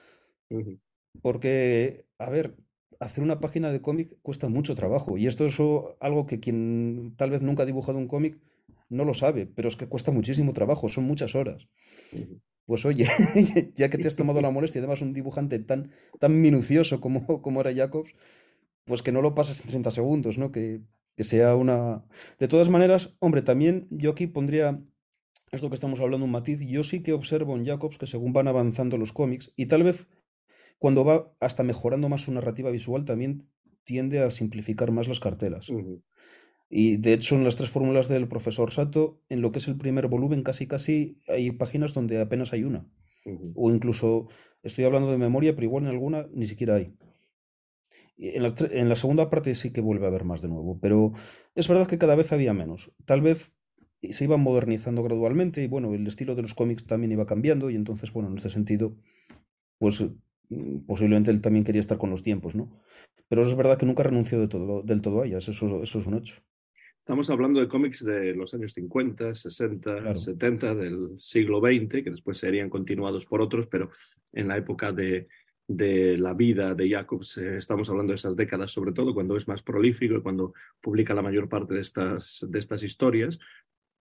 Porque, a ver, hacer una página de cómic cuesta mucho trabajo. Y esto es algo que quien tal vez nunca ha dibujado un cómic no lo sabe, pero es que cuesta muchísimo trabajo, son muchas horas. Pues oye, ya que te has tomado la molestia, además un dibujante tan, tan minucioso como, como era Jacobs, pues que no lo pases en 30 segundos, ¿no? Que, que sea una... De todas maneras, hombre, también yo aquí pondría esto que estamos hablando un matiz. Yo sí que observo en Jacobs que según van avanzando los cómics, y tal vez cuando va hasta mejorando más su narrativa visual, también tiende a simplificar más las cartelas. Y de hecho, en las tres fórmulas del profesor Sato, en lo que es el primer volumen, casi casi hay páginas donde apenas hay una. O incluso, estoy hablando de memoria, pero igual en alguna ni siquiera hay. Y En la, en la segunda parte sí que vuelve a haber más de nuevo, pero es verdad que cada vez había menos. Tal vez se iba modernizando gradualmente y bueno, el estilo de los cómics también iba cambiando y entonces, bueno, en este sentido, pues mm, posiblemente él también quería estar con los tiempos, ¿no? Pero es verdad que nunca renunció de todo, del todo a ellas, eso, eso es un hecho. Estamos hablando de cómics de los años 50, 60, Claro. 70 del siglo XX, que después serían continuados por otros, pero en la época de, de la vida de Jacobs eh, estamos hablando de esas décadas, sobre todo cuando es más prolífico y cuando publica la mayor parte de estas, de estas historias.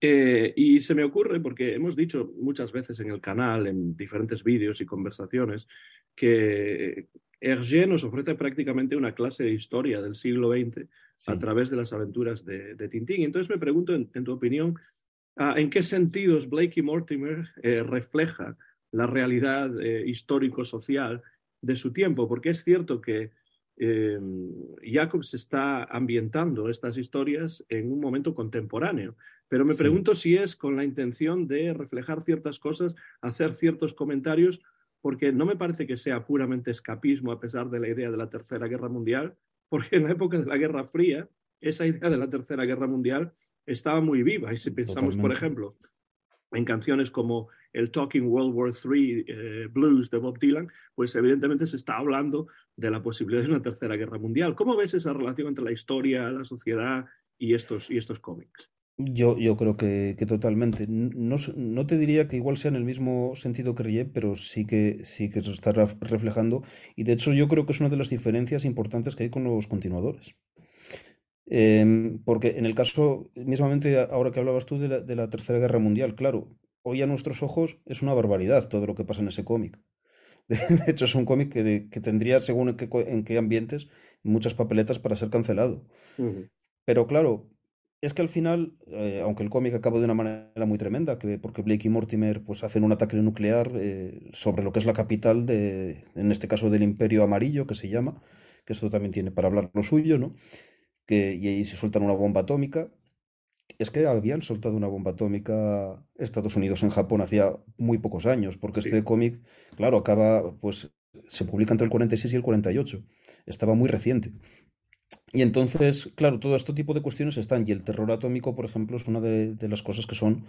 Eh, y se me ocurre, porque hemos dicho muchas veces en el canal, en diferentes vídeos y conversaciones, que Hergé nos ofrece prácticamente una clase de historia del siglo XX Sí. a través de las aventuras de, de Tintín. Entonces me pregunto, en, en tu opinión, ah, ¿en qué sentidos Blakey Mortimer eh, refleja la realidad eh, histórico-social de su tiempo? Porque es cierto que eh, Jacobs está ambientando estas historias en un momento contemporáneo, pero me Sí. pregunto si es con la intención de reflejar ciertas cosas, hacer ciertos comentarios, porque no me parece que sea puramente escapismo a pesar de la idea de la Tercera Guerra Mundial, porque en la época de la Guerra Fría, esa idea de la Tercera Guerra Mundial estaba muy viva. Y si pensamos, por ejemplo, en canciones como el Talking World War III eh, Blues de Bob Dylan, pues evidentemente se está hablando de la posibilidad de una Tercera Guerra Mundial. ¿Cómo ves esa relación entre la historia, la sociedad y estos, y estos cómics? Yo, yo creo que, que totalmente. No, no te diría que igual sea en el mismo sentido que Rie, pero sí que sí que se está ref- reflejando. Y de hecho yo creo que es una de las diferencias importantes que hay con los continuadores. Em, porque en el caso, mismamente ahora que hablabas tú de la, de la Tercera Guerra Mundial, claro, hoy a nuestros ojos es una barbaridad todo lo que pasa en ese cómic. De hecho, es un cómic que, de- que tendría, según en qué, en qué ambientes, muchas papeletas para ser cancelado. Pero claro, es que al final, eh, aunque el cómic acaba de una manera muy tremenda, que, porque Blake y Mortimer pues, hacen un ataque nuclear eh, sobre lo que es la capital de, en este caso del Imperio Amarillo, que se llama, que esto también tiene para hablar lo suyo, ¿no? Que, y ahí se sueltan una bomba atómica. Es que habían soltado una bomba atómica Estados Unidos en Japón hacía muy pocos años, porque Sí. este cómic, claro, acaba, pues se publica entre el 46 y el 48. Estaba muy reciente. Y entonces, claro, todo este tipo de cuestiones están. Y el terror atómico, por ejemplo, es una de, de las cosas que son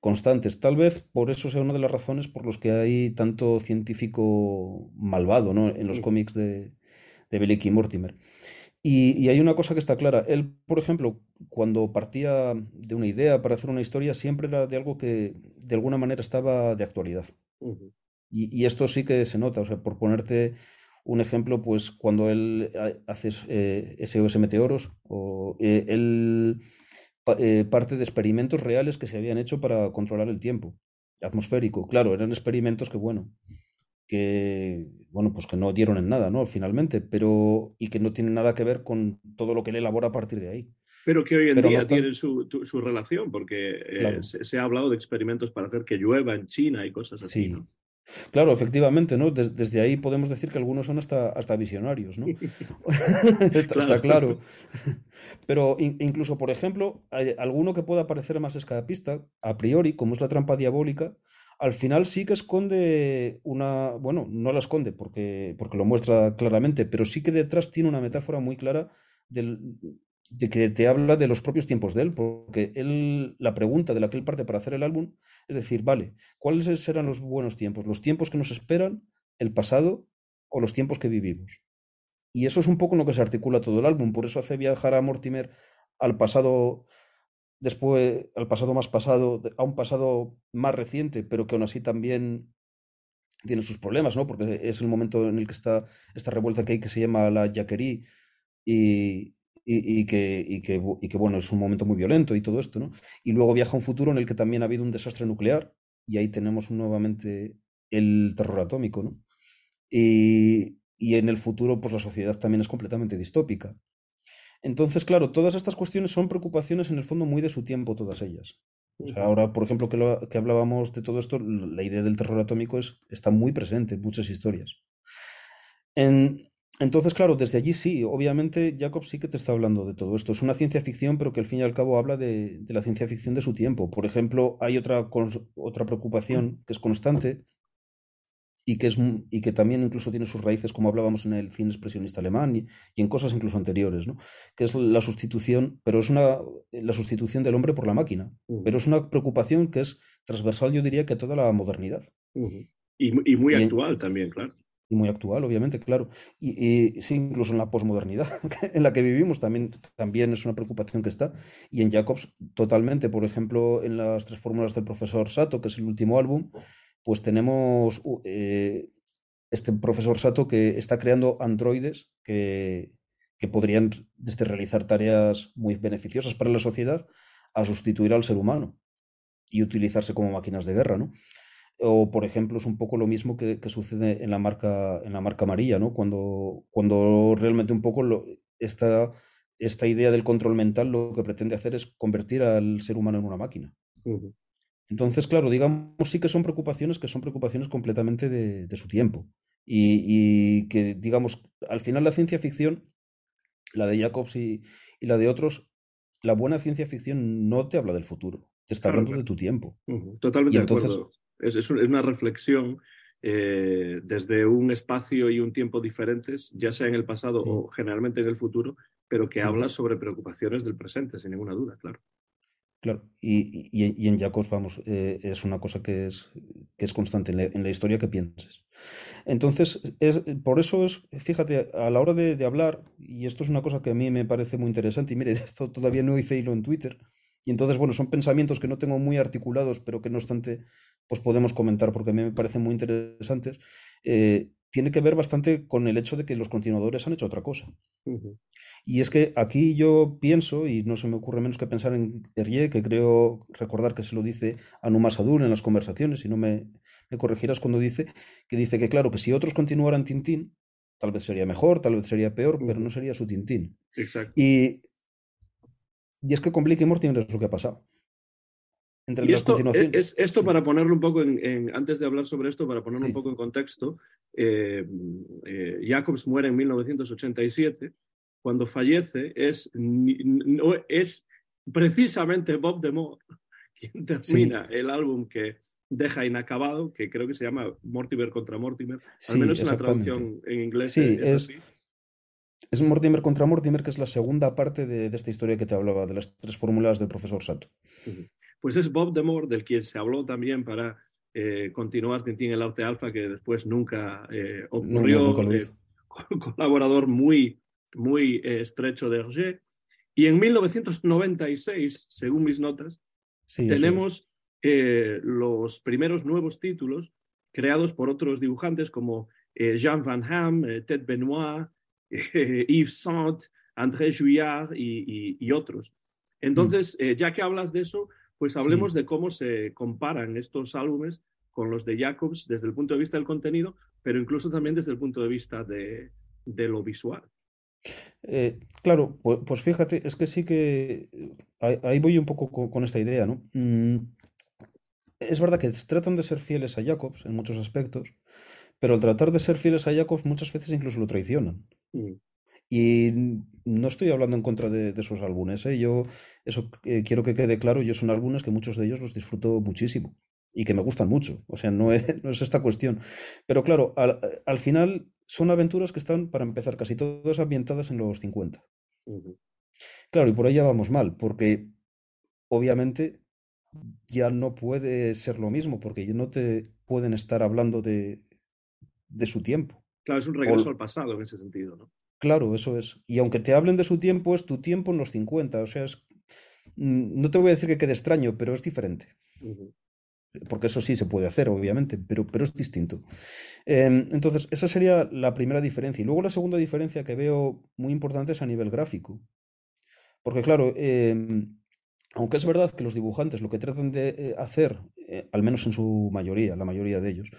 constantes. Tal vez por eso sea una de las razones por las que hay tanto científico malvado, ¿no? en los cómics de, de y Mortimer. Y, y hay una cosa que está clara. Él, por ejemplo, cuando partía de una idea para hacer una historia, siempre era de algo que de alguna manera estaba de actualidad. Y, y esto sí que se nota, o sea, por ponerte un ejemplo, pues cuando él ha- hace eh, SOS Meteoros, o eh, él eh, parte de experimentos reales que se habían hecho para controlar el tiempo atmosférico. Claro, eran experimentos que, bueno, que, bueno, pues que no dieron en nada, ¿no? Finalmente, pero, y que no tienen nada que ver con todo lo que él elabora a partir de ahí. Pero que hoy en Pero no día obstan- tienen su, tu- su relación, porque eh, Claro. se, se ha hablado de experimentos para hacer que llueva en China y cosas así, Sí. ¿no? Claro, efectivamente, ¿no? Des- desde ahí podemos decir que algunos son hasta, hasta visionarios, ¿no? Está, está claro. Pero in- incluso, por ejemplo, hay alguno que pueda parecer más escapista, a priori, como es la trampa diabólica, al final sí que esconde una, bueno, no la esconde porque, porque lo muestra claramente, pero sí que detrás tiene una metáfora muy clara del, de que te habla de los propios tiempos de él, porque él, la pregunta de la que él parte para hacer el álbum es decir, vale, ¿cuáles serán los buenos tiempos? ¿Los tiempos que nos esperan, el pasado o los tiempos que vivimos? Y eso es un poco en lo que se articula todo el álbum, por eso hace viajar a Mortimer al pasado después al pasado más pasado, a un pasado más reciente, pero que aún así también tiene sus problemas, ¿no? Porque es el momento en el que está esta revuelta que hay que se llama la Yaquerí y, y, que, y, que, y que, bueno, es un momento muy violento y todo esto, ¿no? Y luego viaja a un futuro en el que también ha habido un desastre nuclear y ahí tenemos nuevamente el terror atómico, ¿no? Y, y en el futuro, pues la sociedad también es completamente distópica. Entonces, claro, todas estas cuestiones son preocupaciones en el fondo muy de su tiempo, todas ellas. O sea, ahora, por ejemplo, que, lo, que hablábamos de todo esto, la idea del terror atómico es, está muy presente en muchas historias. En, entonces, claro, desde allí sí, obviamente Jacob sí que te está hablando de todo esto. Es una ciencia ficción, pero que al fin y al cabo habla de, de la ciencia ficción de su tiempo. Por ejemplo, hay otra, otra preocupación que es constante, y que, es, y que también incluso tiene sus raíces, como hablábamos en el cine expresionista alemán y, en cosas incluso anteriores, ¿no? que es la sustitución, pero es una, la sustitución del hombre por la máquina, pero es una preocupación que es transversal, yo diría, que a toda la modernidad. y, y, muy actual también, claro. Y muy actual, obviamente, claro. Y, sí, incluso en la posmodernidad en la que vivimos también, también es una preocupación que está. Y en Jacobs, totalmente. Por ejemplo, en las tres fórmulas del profesor Sato, que es el último álbum, pues tenemos eh, este profesor Sato que está creando androides que, que podrían desde realizar tareas muy beneficiosas para la sociedad a sustituir al ser humano y utilizarse como máquinas de guerra, ¿no? O, por ejemplo, es un poco lo mismo que, sucede en la marca, en la marca amarilla, ¿no? Cuando, cuando realmente un poco lo, esta, esta idea del control mental lo que pretende hacer es convertir al ser humano en una máquina. Entonces, claro, digamos sí que son preocupaciones que son preocupaciones completamente de, su tiempo. Y, que, digamos, al final la ciencia ficción, la de Jacobs y, la de otros, la buena ciencia ficción no te habla del futuro, te está hablando de tu tiempo. Totalmente de acuerdo. Es, una reflexión eh, desde un espacio y un tiempo diferentes, ya sea en el pasado o generalmente en el futuro, pero que habla sobre preocupaciones del presente, sin ninguna duda, claro. Claro, y, y, en Jacobs, vamos, eh, es una cosa que es, que es constante en la, historia que pienses. Entonces, es, por eso es, fíjate, a la hora de, hablar, y esto es una cosa que a mí me parece muy interesante, y mire, esto todavía no hice hilo en Twitter, y entonces, bueno, son pensamientos que no tengo muy articulados, pero que no obstante, pues podemos comentar porque a mí me parecen muy interesantes. Eh, tiene que ver bastante con el hecho de que los continuadores han hecho otra cosa. Y es que aquí yo pienso, y no se me ocurre menos que pensar en Herrié, que creo recordar que se lo dice a Numa Sadur en las conversaciones, y no me, me corregirás cuando dice que dice que claro, que si otros continuaran Tintín, tal vez sería mejor, tal vez sería peor, pero no sería su Tintín. Exacto. Y, y es que complique Mortimer es lo que ha pasado. Y esto, es, esto para ponerlo un poco en, antes de hablar sobre esto, para ponerlo un poco en contexto, eh, eh, Jacobs muere en 1987. Cuando fallece es, no, es precisamente Bob DeMore quien termina el álbum que deja inacabado, que creo que se llama Mortimer contra Mortimer, al menos en la traducción en inglés. Sí, es, es, Mortimer contra Mortimer, que es la segunda parte de, esta historia que te hablaba, de las tres fórmulas del profesor Sato. Pues es Bob Demore, del quien se habló también para eh, continuar Tintín el Arte Alfa, que después nunca eh, ocurrió, eh, colaborador muy, muy estrecho de Hergé. Y en 1996, según mis notas, tenemos los primeros nuevos títulos creados por otros dibujantes como Jean Van Ham, Ted Benoit, Yves Saint, André Juillard y, otros. Entonces, mm. ya que hablas de eso, pues hablemos de cómo se comparan estos álbumes con los de Jacobs desde el punto de vista del contenido, pero incluso también desde el punto de vista de, lo visual. Eh, claro, pues, fíjate, es que sí que ahí, voy un poco con, esta idea, ¿no? Mm, es verdad que tratan de ser fieles a Jacobs en muchos aspectos, pero al tratar de ser fieles a Jacobs muchas veces incluso lo traicionan. Mm. Y no estoy hablando en contra de, esos álbumes, ¿eh? yo eso eh, quiero que quede claro, yo son álbumes que muchos de ellos los disfruto muchísimo y que me gustan mucho, o sea, no es, no es esta cuestión. Pero claro, al, final son aventuras que están, para empezar, casi todas ambientadas en los 50. Claro, y por ahí ya vamos mal, porque obviamente ya no puede ser lo mismo, porque ya no te pueden estar hablando de, de su tiempo. Claro, es un regreso al pasado en ese sentido, ¿no? Claro, eso es. Y aunque te hablen de su tiempo, es tu tiempo en los 50. O sea, es... Mm, no te voy a decir que quede extraño, pero es diferente. Porque eso sí se puede hacer, obviamente, pero, pero es distinto. Em, entonces, esa sería la primera diferencia. Y luego la segunda diferencia que veo muy importante es a nivel gráfico. Porque claro, em, aunque es verdad que los dibujantes lo que tratan de eh, hacer, eh, al menos en su mayoría, la mayoría de ellos,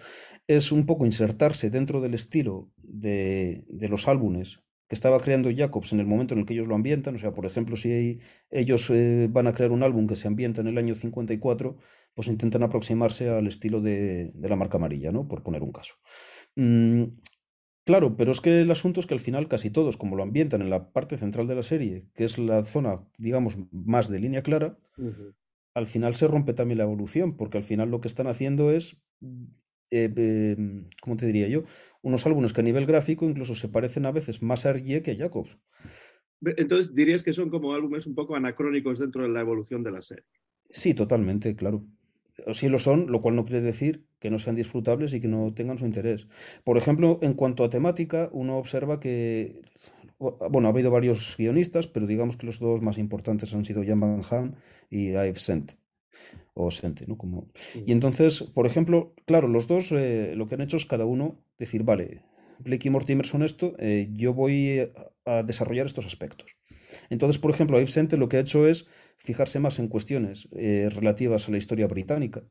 es un poco insertarse dentro del estilo de, los álbumes que estaba creando Jacobs en el momento en el que ellos lo ambientan. O sea, por ejemplo, si ellos eh, van a crear un álbum que se ambienta en el año 54, pues intentan aproximarse al estilo de, la marca amarilla, ¿no? Por poner un caso. Mm, Claro, pero es que el asunto es que al final casi todos, como lo ambientan en la parte central de la serie, que es la zona, digamos, más de línea clara, al final se rompe también la evolución, porque al final lo que están haciendo es, eh, em, ¿cómo te diría yo? Unos álbumes que a nivel gráfico incluso se parecen a veces más a Hergé que a Jacobs. Entonces dirías que son como álbumes un poco anacrónicos dentro de la evolución de la serie. Sí, totalmente, claro sí lo son, lo cual no quiere decir que no sean disfrutables y que no tengan su interés. Por ejemplo, en cuanto a temática, uno observa que, bueno, ha habido varios guionistas, pero digamos que los dos más importantes han sido Jan Van Ham y Ive Sent, o Sente, ¿no? Como... Y entonces, por ejemplo, claro, los dos eh, lo que han hecho es cada uno decir, vale, Blake y Mortimer son esto, eh, yo voy a desarrollar estos aspectos. Entonces, por ejemplo, Ive Sente lo que ha hecho es fijarse más en cuestiones eh, relativas a la historia británica.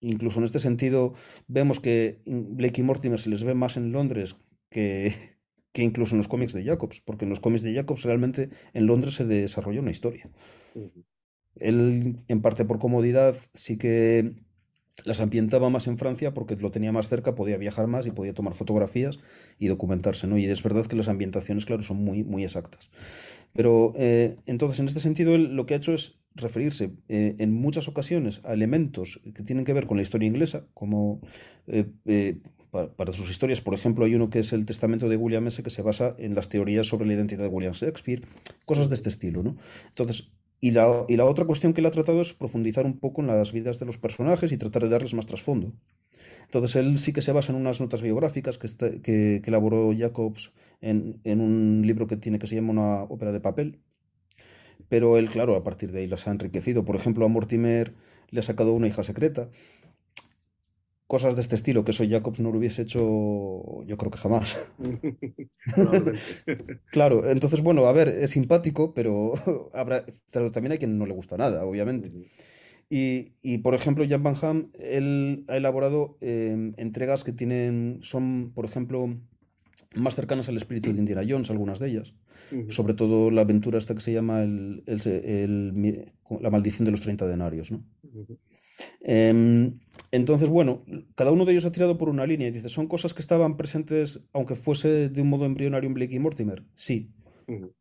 Incluso en este sentido, vemos que Blake y Mortimer se les ve más en Londres que, que incluso en los cómics de Jacobs, porque en los cómics de Jacobs realmente en Londres se desarrolla una historia. Él, en parte por comodidad, sí que las ambientaba más en Francia porque lo tenía más cerca, podía viajar más y podía tomar fotografías y documentarse, ¿no? Y es verdad que las ambientaciones, claro, son muy, muy exactas. Pero eh, entonces, en este sentido, él lo que ha hecho es referirse eh, en muchas ocasiones a elementos que tienen que ver con la historia inglesa, como eh, para, sus historias, por ejemplo, hay uno que es el testamento de William S., que se basa en las teorías sobre la identidad de William Shakespeare, cosas de este estilo, ¿no? Entonces, y la, y la otra cuestión que él ha tratado es profundizar un poco en las vidas de los personajes y tratar de darles más trasfondo. Entonces él sí que se basa en unas notas biográficas que, que, elaboró Jacobs en, en, un libro que tiene que se llama una ópera de papel. Pero él, claro, a partir de ahí las ha enriquecido. Por ejemplo, a Mortimer le ha sacado una hija secreta cosas de este estilo que eso Jacobs no lo hubiese hecho yo creo que jamás. claro, entonces bueno, a ver, es simpático, pero, habrá, pero también hay quien no le gusta nada, obviamente. Y, y, por ejemplo, Jan Van Ham, él ha elaborado em, entregas que tienen, son, por ejemplo, más cercanas al espíritu de Indiana Jones, algunas de ellas. Sobre todo la aventura esta que se llama el, el, La maldición de los 30 denarios, ¿no? Entonces, bueno, cada uno de ellos ha tirado por una línea y dice, ¿son cosas que estaban presentes, aunque fuese de un modo embrionario en Blake y Mortimer? Sí.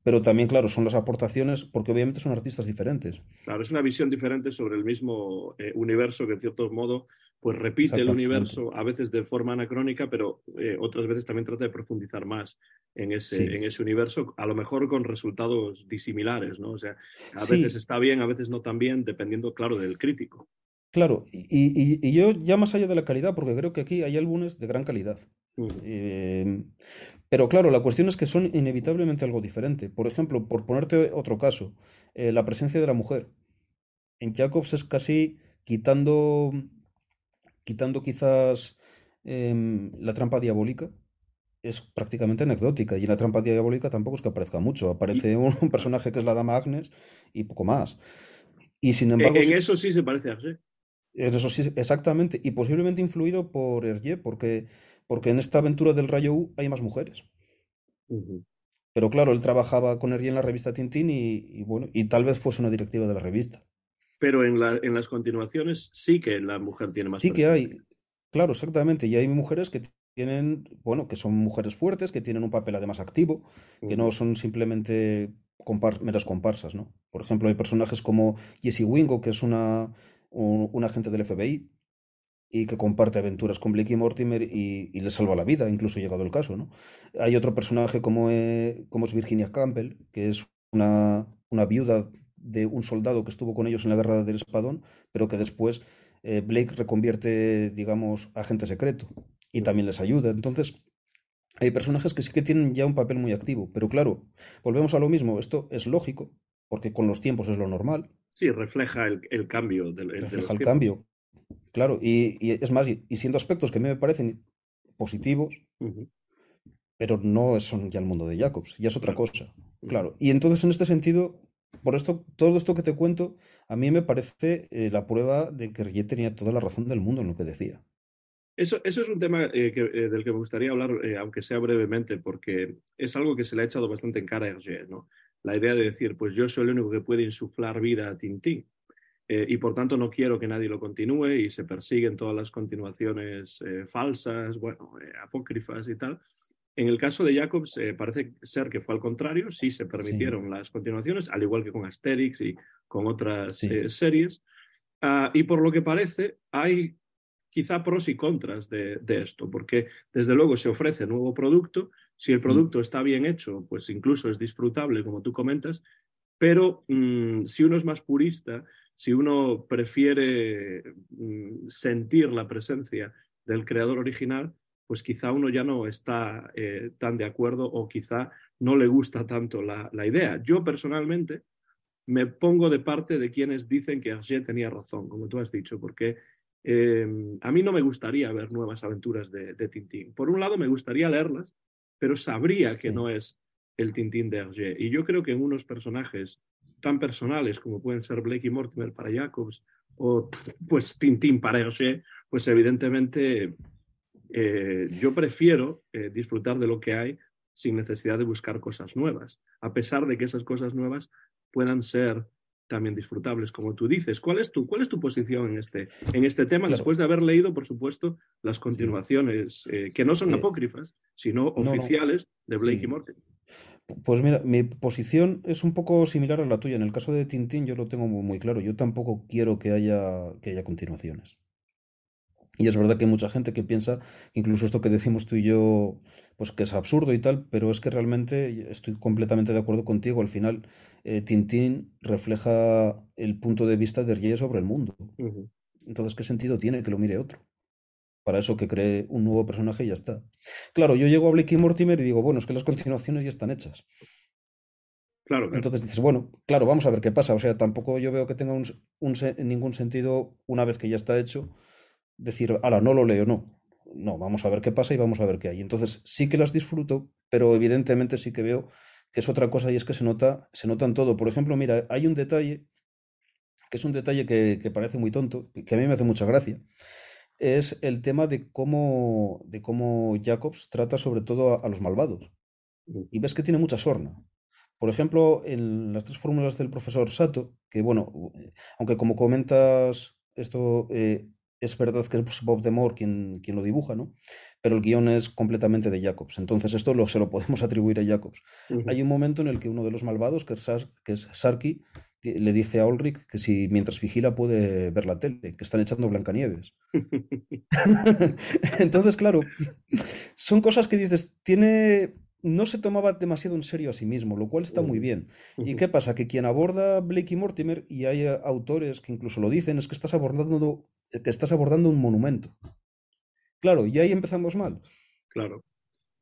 Pero también, claro, son las aportaciones, porque obviamente son artistas diferentes. Claro, es una visión diferente sobre el mismo eh, universo que, en cierto modo, pues repite el universo, a veces de forma anacrónica, pero eh, otras veces también trata de profundizar más en ese, en ese universo, a lo mejor con resultados disimilares, ¿no? O sea, a veces está bien, a veces no tan bien, dependiendo, claro, del crítico. Claro, y, yo ya más allá de la calidad, porque creo que aquí hay álbumes de gran calidad. Em, pero claro, la cuestión es que son inevitablemente algo diferente. Por ejemplo, por ponerte otro caso, eh, la presencia de la mujer. En Jacobs es casi quitando, quitando quizás em, la trampa diabólica, es prácticamente anecdótica. Y en la trampa diabólica tampoco es que aparezca mucho. Aparece un, personaje que es la dama Agnes y poco más. Y sin embargo. En, eso sí se parece a. Eso sí, exactamente. Y posiblemente influido por Hergé, porque, porque en esta aventura del Rayo U hay más mujeres. Pero claro, él trabajaba con Hergé en la revista Tintín y, bueno, y tal vez fuese una directiva de la revista. Pero en, la, en las continuaciones sí que la mujer tiene más. Sí que hay, claro, exactamente. Y hay mujeres que tienen, bueno, que son mujeres fuertes, que tienen un papel además activo, que no son simplemente meras comparsas, ¿no? Por ejemplo, hay personajes como Jessie Wingo, que es una un, agente del FBI y que comparte aventuras con Blake y Mortimer y, le salva la vida, incluso llegado el caso, ¿no? Hay otro personaje como, como es Virginia Campbell, que es una, una viuda de un soldado que estuvo con ellos en la guerra del Espadón, pero que después eh, Blake reconvierte, digamos, agente secreto y también les ayuda. Entonces, hay personajes que sí que tienen ya un papel muy activo, pero claro, volvemos a lo mismo, esto es lógico, porque con los tiempos es lo normal. Sí, refleja el, cambio. Del, refleja el cambio, claro, y, es más, y, siendo aspectos que a mí me parecen positivos, pero no son ya el mundo de Jacobs, ya es otra cosa, claro. Y entonces en este sentido, por esto, todo esto que te cuento, a mí me parece eh, la prueba de que Rie tenía toda la razón del mundo en lo que decía. Eso, eso es un tema eh, eh, del que me gustaría hablar, aunque sea brevemente, porque es algo que se le ha echado bastante en cara a Hergé, ¿no? La idea de decir, pues yo soy el único que puede insuflar vida a Tintín. y por tanto no quiero que nadie lo continúe y se persiguen todas las continuaciones falsas, bueno, apócrifas y tal. En el caso de Jacobs eh, parece ser que fue al contrario, sí se permitieron las continuaciones, al igual que con Asterix y con otras eh, series. Ah, y por lo que parece, hay quizá pros y contras de, esto, porque desde luego se ofrece nuevo producto, si el mm. producto está bien hecho, pues incluso es disfrutable, como tú comentas, pero mm, si uno es más purista, si uno prefiere mm, sentir la presencia del creador original, pues quizá uno ya no está eh, tan de acuerdo o quizá no le gusta tanto la, idea. Yo personalmente me pongo de parte de quienes dicen que Hergé tenía razón, como tú has dicho, porque em, a mí no me gustaría ver nuevas aventuras de, Tintín. Por un lado, me gustaría leerlas, pero sabría que no es el Tintín de Hergé. Y yo creo que en unos personajes tan personales como pueden ser Blake y Mortimer para Jacobs o pues Tintín para Hergé, pues evidentemente eh, yo prefiero eh, disfrutar de lo que hay sin necesidad de buscar cosas nuevas, a pesar de que esas cosas nuevas puedan ser también disfrutables, como tú dices. ¿Cuál es tu, cuál es tu posición en este, en este tema, después de haber leído, por supuesto, las continuaciones, eh, que no son apócrifas, sino oficiales de Blake y Morty? Pues mira, mi posición es un poco similar a la tuya. En el caso de Tintín yo lo tengo muy, claro. Yo tampoco quiero que haya, que haya continuaciones. Y es verdad que hay mucha gente que piensa que incluso esto que decimos tú y yo, pues que es absurdo y tal, pero es que realmente estoy completamente de acuerdo contigo. Al final, eh, Tintín refleja el punto de vista de Hergé sobre el mundo. Entonces, ¿qué sentido tiene que lo mire otro? Para eso que cree un nuevo personaje y ya está. Claro, yo llego a Blake y Mortimer y digo, bueno, es que las continuaciones ya están hechas. Claro, Entonces dices, bueno, claro, vamos a ver qué pasa. O sea, tampoco yo veo que tenga un, ningún sentido una vez que ya está hecho decir, ahora no lo leo, no. No, vamos a ver qué pasa y vamos a ver qué hay. Entonces sí que las disfruto, pero evidentemente sí que veo que es otra cosa y es que se nota, se nota en todo. Por ejemplo, mira, hay un detalle, que es un detalle que, parece muy tonto, que a mí me hace mucha gracia, es el tema de cómo, de cómo Jacobs trata sobre todo a, los malvados. Y ves que tiene mucha sorna. Por ejemplo, en las tres fórmulas del profesor Sato, que bueno, aunque como comentas, esto eh, es verdad que es Bob Demore quien, quien lo dibuja, ¿no? Pero el guion es completamente de Jacobs. Entonces esto lo, se lo podemos atribuir a Jacobs. Hay un momento en el que uno de los malvados, que es, que es Sarky, le dice a Ulrich que si mientras vigila puede ver la tele, que están echando Blancanieves. Entonces, claro, son cosas que dices, tiene no se tomaba demasiado en serio a sí mismo, lo cual está muy bien. ¿Y qué pasa? Que quien aborda Blake y Mortimer, y hay autores que incluso lo dicen, es que estás abordando, que estás abordando un monumento. Claro, y ahí empezamos mal. Claro.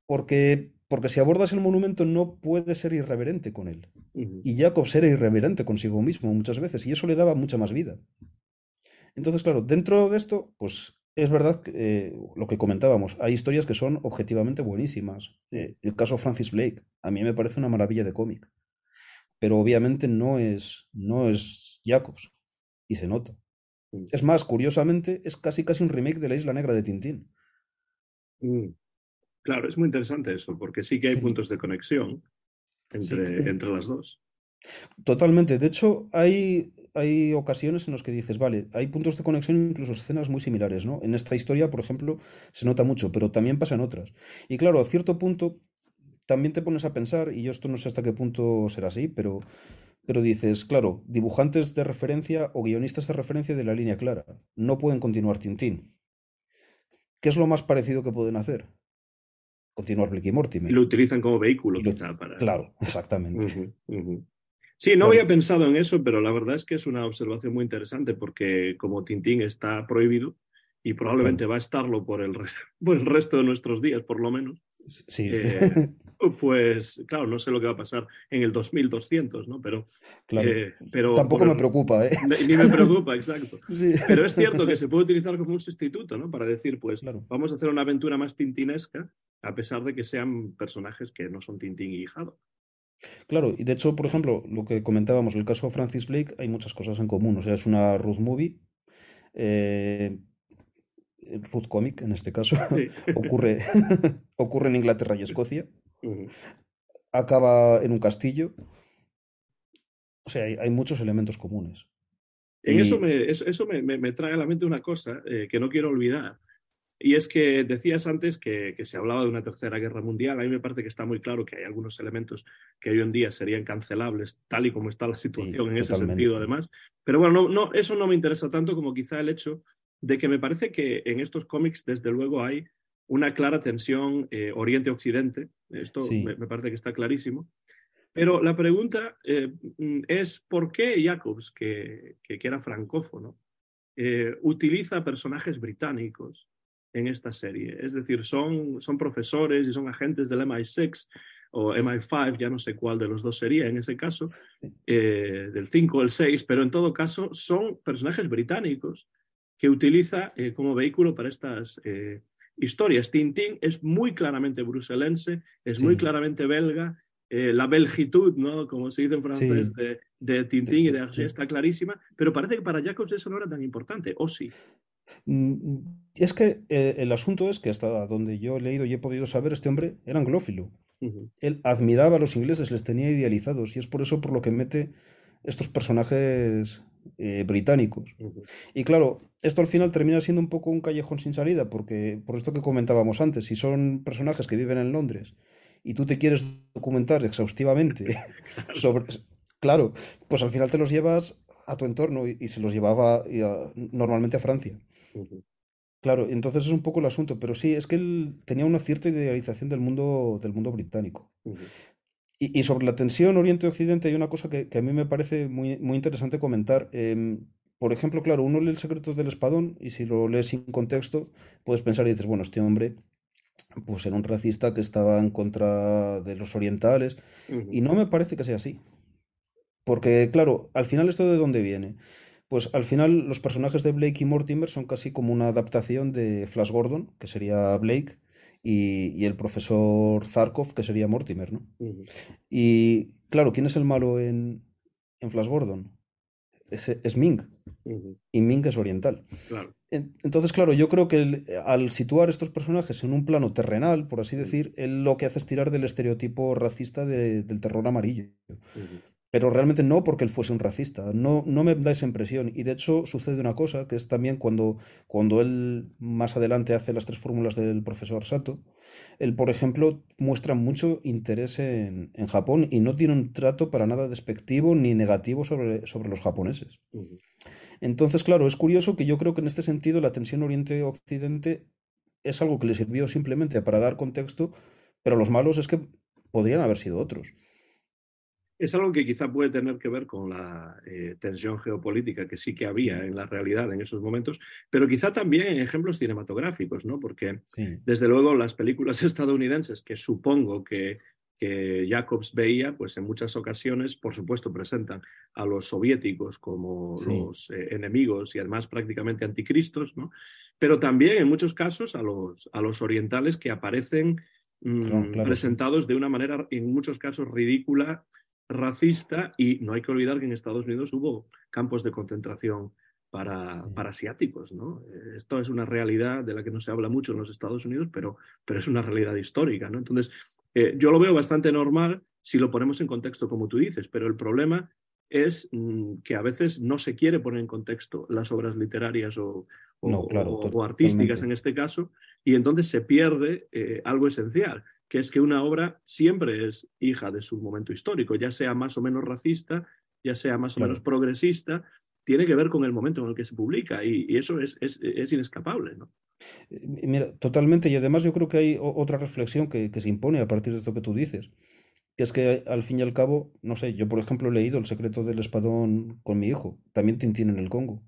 Porque, porque si abordas el monumento no puedes ser irreverente con él. Y Jacobs era irreverente consigo mismo muchas veces, y eso le daba mucha más vida. Entonces, claro, dentro de esto, pues es verdad que, eh, lo que comentábamos, hay historias que son objetivamente buenísimas. Eh, el caso Francis Blake, a mí me parece una maravilla de cómic. Pero obviamente no es, no es Jacobs. Y se nota. Mm. Es más, curiosamente, es casi casi un remake de La Isla Negra de Tintín. Mm. Claro, es muy interesante eso, porque sí que hay puntos de conexión entre, entre las dos. Totalmente. De hecho, hay, hay ocasiones en las que dices, vale, hay puntos de conexión, incluso escenas muy similares, ¿no? En esta historia, por ejemplo, se nota mucho, pero también pasa en otras. Y claro, a cierto punto también te pones a pensar, y yo esto no sé hasta qué punto será así, pero, pero dices, claro, dibujantes de referencia o guionistas de referencia de la línea clara no pueden continuar Tintín. ¿Qué es lo más parecido que pueden hacer? Continuar Blicky Mortimer. Y lo utilizan como vehículo, quizá, para. Claro, exactamente. Sí, no había pensado en eso, pero la verdad es que es una observación muy interesante porque como Tintín está prohibido y probablemente va a estarlo por el, por el resto de nuestros días, por lo menos. Sí. Eh, pues claro, no sé lo que va a pasar en el 2200, ¿no? Pero, claro. eh, pero tampoco me preocupa, ¿eh? Ni me preocupa, exacto. Sí. Pero es cierto que se puede utilizar como un sustituto, ¿no? Para decir, pues claro. vamos a hacer una aventura más tintinesca, a pesar de que sean personajes que no son Tintín y Hijado. Claro, y de hecho, por ejemplo, lo que comentábamos, el caso de Francis Blake, hay muchas cosas en común. O sea, es una Ruth movie. Eh, Ruth Comic, en este caso, sí. ocurre, ocurre en Inglaterra y Escocia. Uh -huh. Acaba en un castillo. O sea, hay, hay muchos elementos comunes. En y... eso, me, eso, eso me, me, me, trae a la mente una cosa eh, que no quiero olvidar. Y es que decías antes que, que, se hablaba de una tercera guerra mundial. A mí me parece que está muy claro que hay algunos elementos que hoy en día serían cancelables, tal y como está la situación sí, en ese sentido, además. Pero bueno, no, no, eso no me interesa tanto como quizá el hecho de que me parece que en estos cómics, desde luego, hay una clara tensión eh, Oriente-Occidente. Esto sí. me, me, parece que está clarísimo. Pero la pregunta eh, es por qué Jacobs, que, que, que era francófono, eh, utiliza personajes británicos en esta serie. Es decir, son, son profesores y son agentes del MI6 o MI5, ya no sé cuál de los dos sería en ese caso, eh, del 5 o el 6, pero en todo caso son personajes británicos que utiliza eh, como vehículo para estas eh, historias. Tintín es muy claramente bruselense, es sí. muy claramente belga, eh, la belgitud, ¿no? como se dice en francés, sí. de, de, Tintín y de Hergé está clarísima, pero parece que para Jacobs eso no era tan importante, ¿o sí? Mm, es que eh, el asunto es que hasta donde yo he leído y he podido saber, este hombre era anglófilo. Uh -huh. Él admiraba a los ingleses, les tenía idealizados y es por eso por lo que mete estos personajes eh, británicos. Uh -huh. Y claro, esto al final termina siendo un poco un callejón sin salida, porque por esto que comentábamos antes, si son personajes que viven en Londres y tú te quieres documentar exhaustivamente sobre... Claro, pues al final te los llevas a tu entorno y, y se los llevaba a, normalmente a Francia. Uh -huh. Claro, entonces es un poco el asunto, pero sí, es que él tenía una cierta idealización del mundo, del mundo británico. Uh -huh. y, y, sobre la tensión Oriente-Occidente hay una cosa que, que, a mí me parece muy, muy interesante comentar. Eh, por ejemplo, claro, uno lee el secreto del espadón y si lo lees sin contexto, puedes pensar y dices, bueno, este hombre pues era un racista que estaba en contra de los orientales uh -huh. y no me parece que sea así. Porque, claro, al final esto de dónde viene. Pues al final los personajes de Blake y Mortimer son casi como una adaptación de Flash Gordon, que sería Blake, y, y el profesor Zarkov, que sería Mortimer, ¿no? Uh -huh. Y claro, ¿quién es el malo en, en Flash Gordon? Es, es Ming. Uh -huh. Y Ming es oriental. Claro. Entonces, claro, yo creo que el, al situar estos personajes en un plano terrenal, por así decir, él lo que hace es tirar del estereotipo racista de, del terror amarillo. Uh -huh pero realmente no porque él fuese un racista, no, no me da esa impresión. Y de hecho sucede una cosa, que es también cuando, cuando él más adelante hace las tres fórmulas del profesor Sato, él, por ejemplo, muestra mucho interés en, en Japón y no tiene un trato para nada despectivo ni negativo sobre, sobre los japoneses. Uh -huh. Entonces, claro, es curioso que yo creo que en este sentido la tensión Oriente-Occidente es algo que le sirvió simplemente para dar contexto, pero los malos es que podrían haber sido otros es algo que quizá puede tener que ver con la eh, tensión geopolítica que sí que había en la realidad en esos momentos, pero quizá también en ejemplos cinematográficos, ¿no? Porque sí. desde luego las películas estadounidenses, que supongo que, que, Jacobs veía, pues en muchas ocasiones, por supuesto, presentan a los soviéticos como sí. los eh, enemigos y además prácticamente anticristos, ¿no? Pero también en muchos casos a los, a los orientales que aparecen claro, claro, presentados de una manera, en muchos casos, ridícula racista y no hay que olvidar que en Estados Unidos hubo campos de concentración para, para, asiáticos. ¿no? Esto es una realidad de la que no se habla mucho en los Estados Unidos, pero, pero es una realidad histórica. ¿no? Entonces, eh, yo lo veo bastante normal si lo ponemos en contexto como tú dices, pero el problema es mmm, que a veces no se quiere poner en contexto las obras literarias o, o, no, claro, o, o artísticas en este caso, y entonces se pierde eh, algo esencial, que es que una obra siempre es hija de su momento histórico, ya sea más o menos racista, ya sea más o claro. menos progresista, tiene que ver con el momento en el que se publica y, y eso es, es, es, inescapable. ¿no? Mira, totalmente, y además yo creo que hay otra reflexión que, que, se impone a partir de esto que tú dices, que es que al fin y al cabo, no sé, yo por ejemplo he leído El secreto del espadón con mi hijo, también Tintín en el Congo.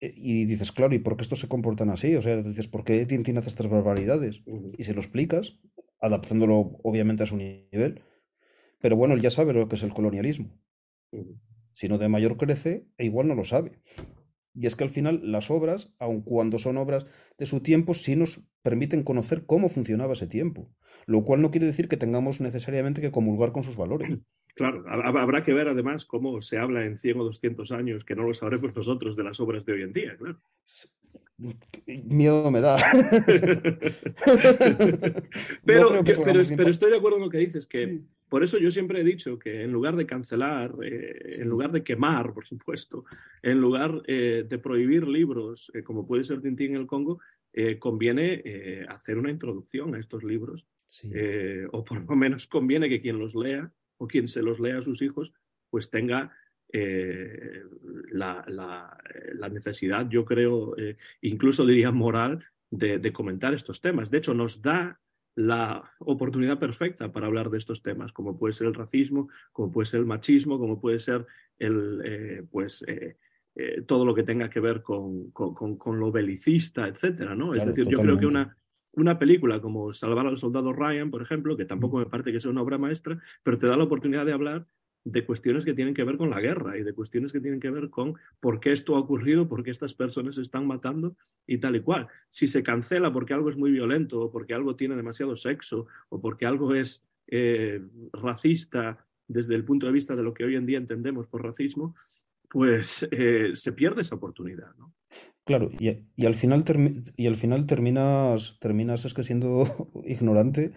Y dices, claro, ¿y por qué estos se comportan así? O sea, dices, ¿por qué Tintín hace estas barbaridades? Y se lo explicas, adaptándolo obviamente a su nivel, pero bueno, él ya sabe lo que es el colonialismo. Si no de mayor crece, e igual no lo sabe. Y es que al final las obras, aun cuando son obras de su tiempo, sí nos permiten conocer cómo funcionaba ese tiempo. Lo cual no quiere decir que tengamos necesariamente que comulgar con sus valores. Claro, hab- habrá que ver además cómo se habla en 100 o 200 años, que no lo sabremos nosotros de las obras de hoy en día, claro. Miedo me da. pero, No que pero, estoy de acuerdo en lo que dices, que. Por eso yo siempre he dicho que en lugar de cancelar, eh, Sí. en lugar de quemar, por supuesto, en lugar eh, de prohibir libros, eh, como puede ser Tintín en el Congo, conviene hacer una introducción a estos libros, Sí. o por lo menos conviene que quien los lea o quien se los lea a sus hijos, pues tenga la, la- la necesidad, yo creo, incluso diría moral, de, de comentar estos temas. De hecho, nos da la oportunidad perfecta para hablar de estos temas, como puede ser el racismo, como puede ser el machismo, como puede ser el, eh, pues, eh, eh, todo lo que tenga que ver con, con- con- con lo belicista, etcétera, ¿no? es decir, yo creo que una, una película como Salvar al Soldado Ryan, por ejemplo, que tampoco me parece que sea una obra maestra, pero te da la oportunidad de hablar de cuestiones que tienen que ver con la guerra y de cuestiones que tienen que ver con por qué esto ha ocurrido, por qué estas personas se están matando y tal y cual. Si se cancela porque algo es muy violento o porque algo tiene demasiado sexo o porque algo es eh, racista desde el punto de vista de lo que hoy en día entendemos por racismo, pues eh, se pierde esa oportunidad. Claro, y, y al final, y al final terminas, terminas es que siendo ignorante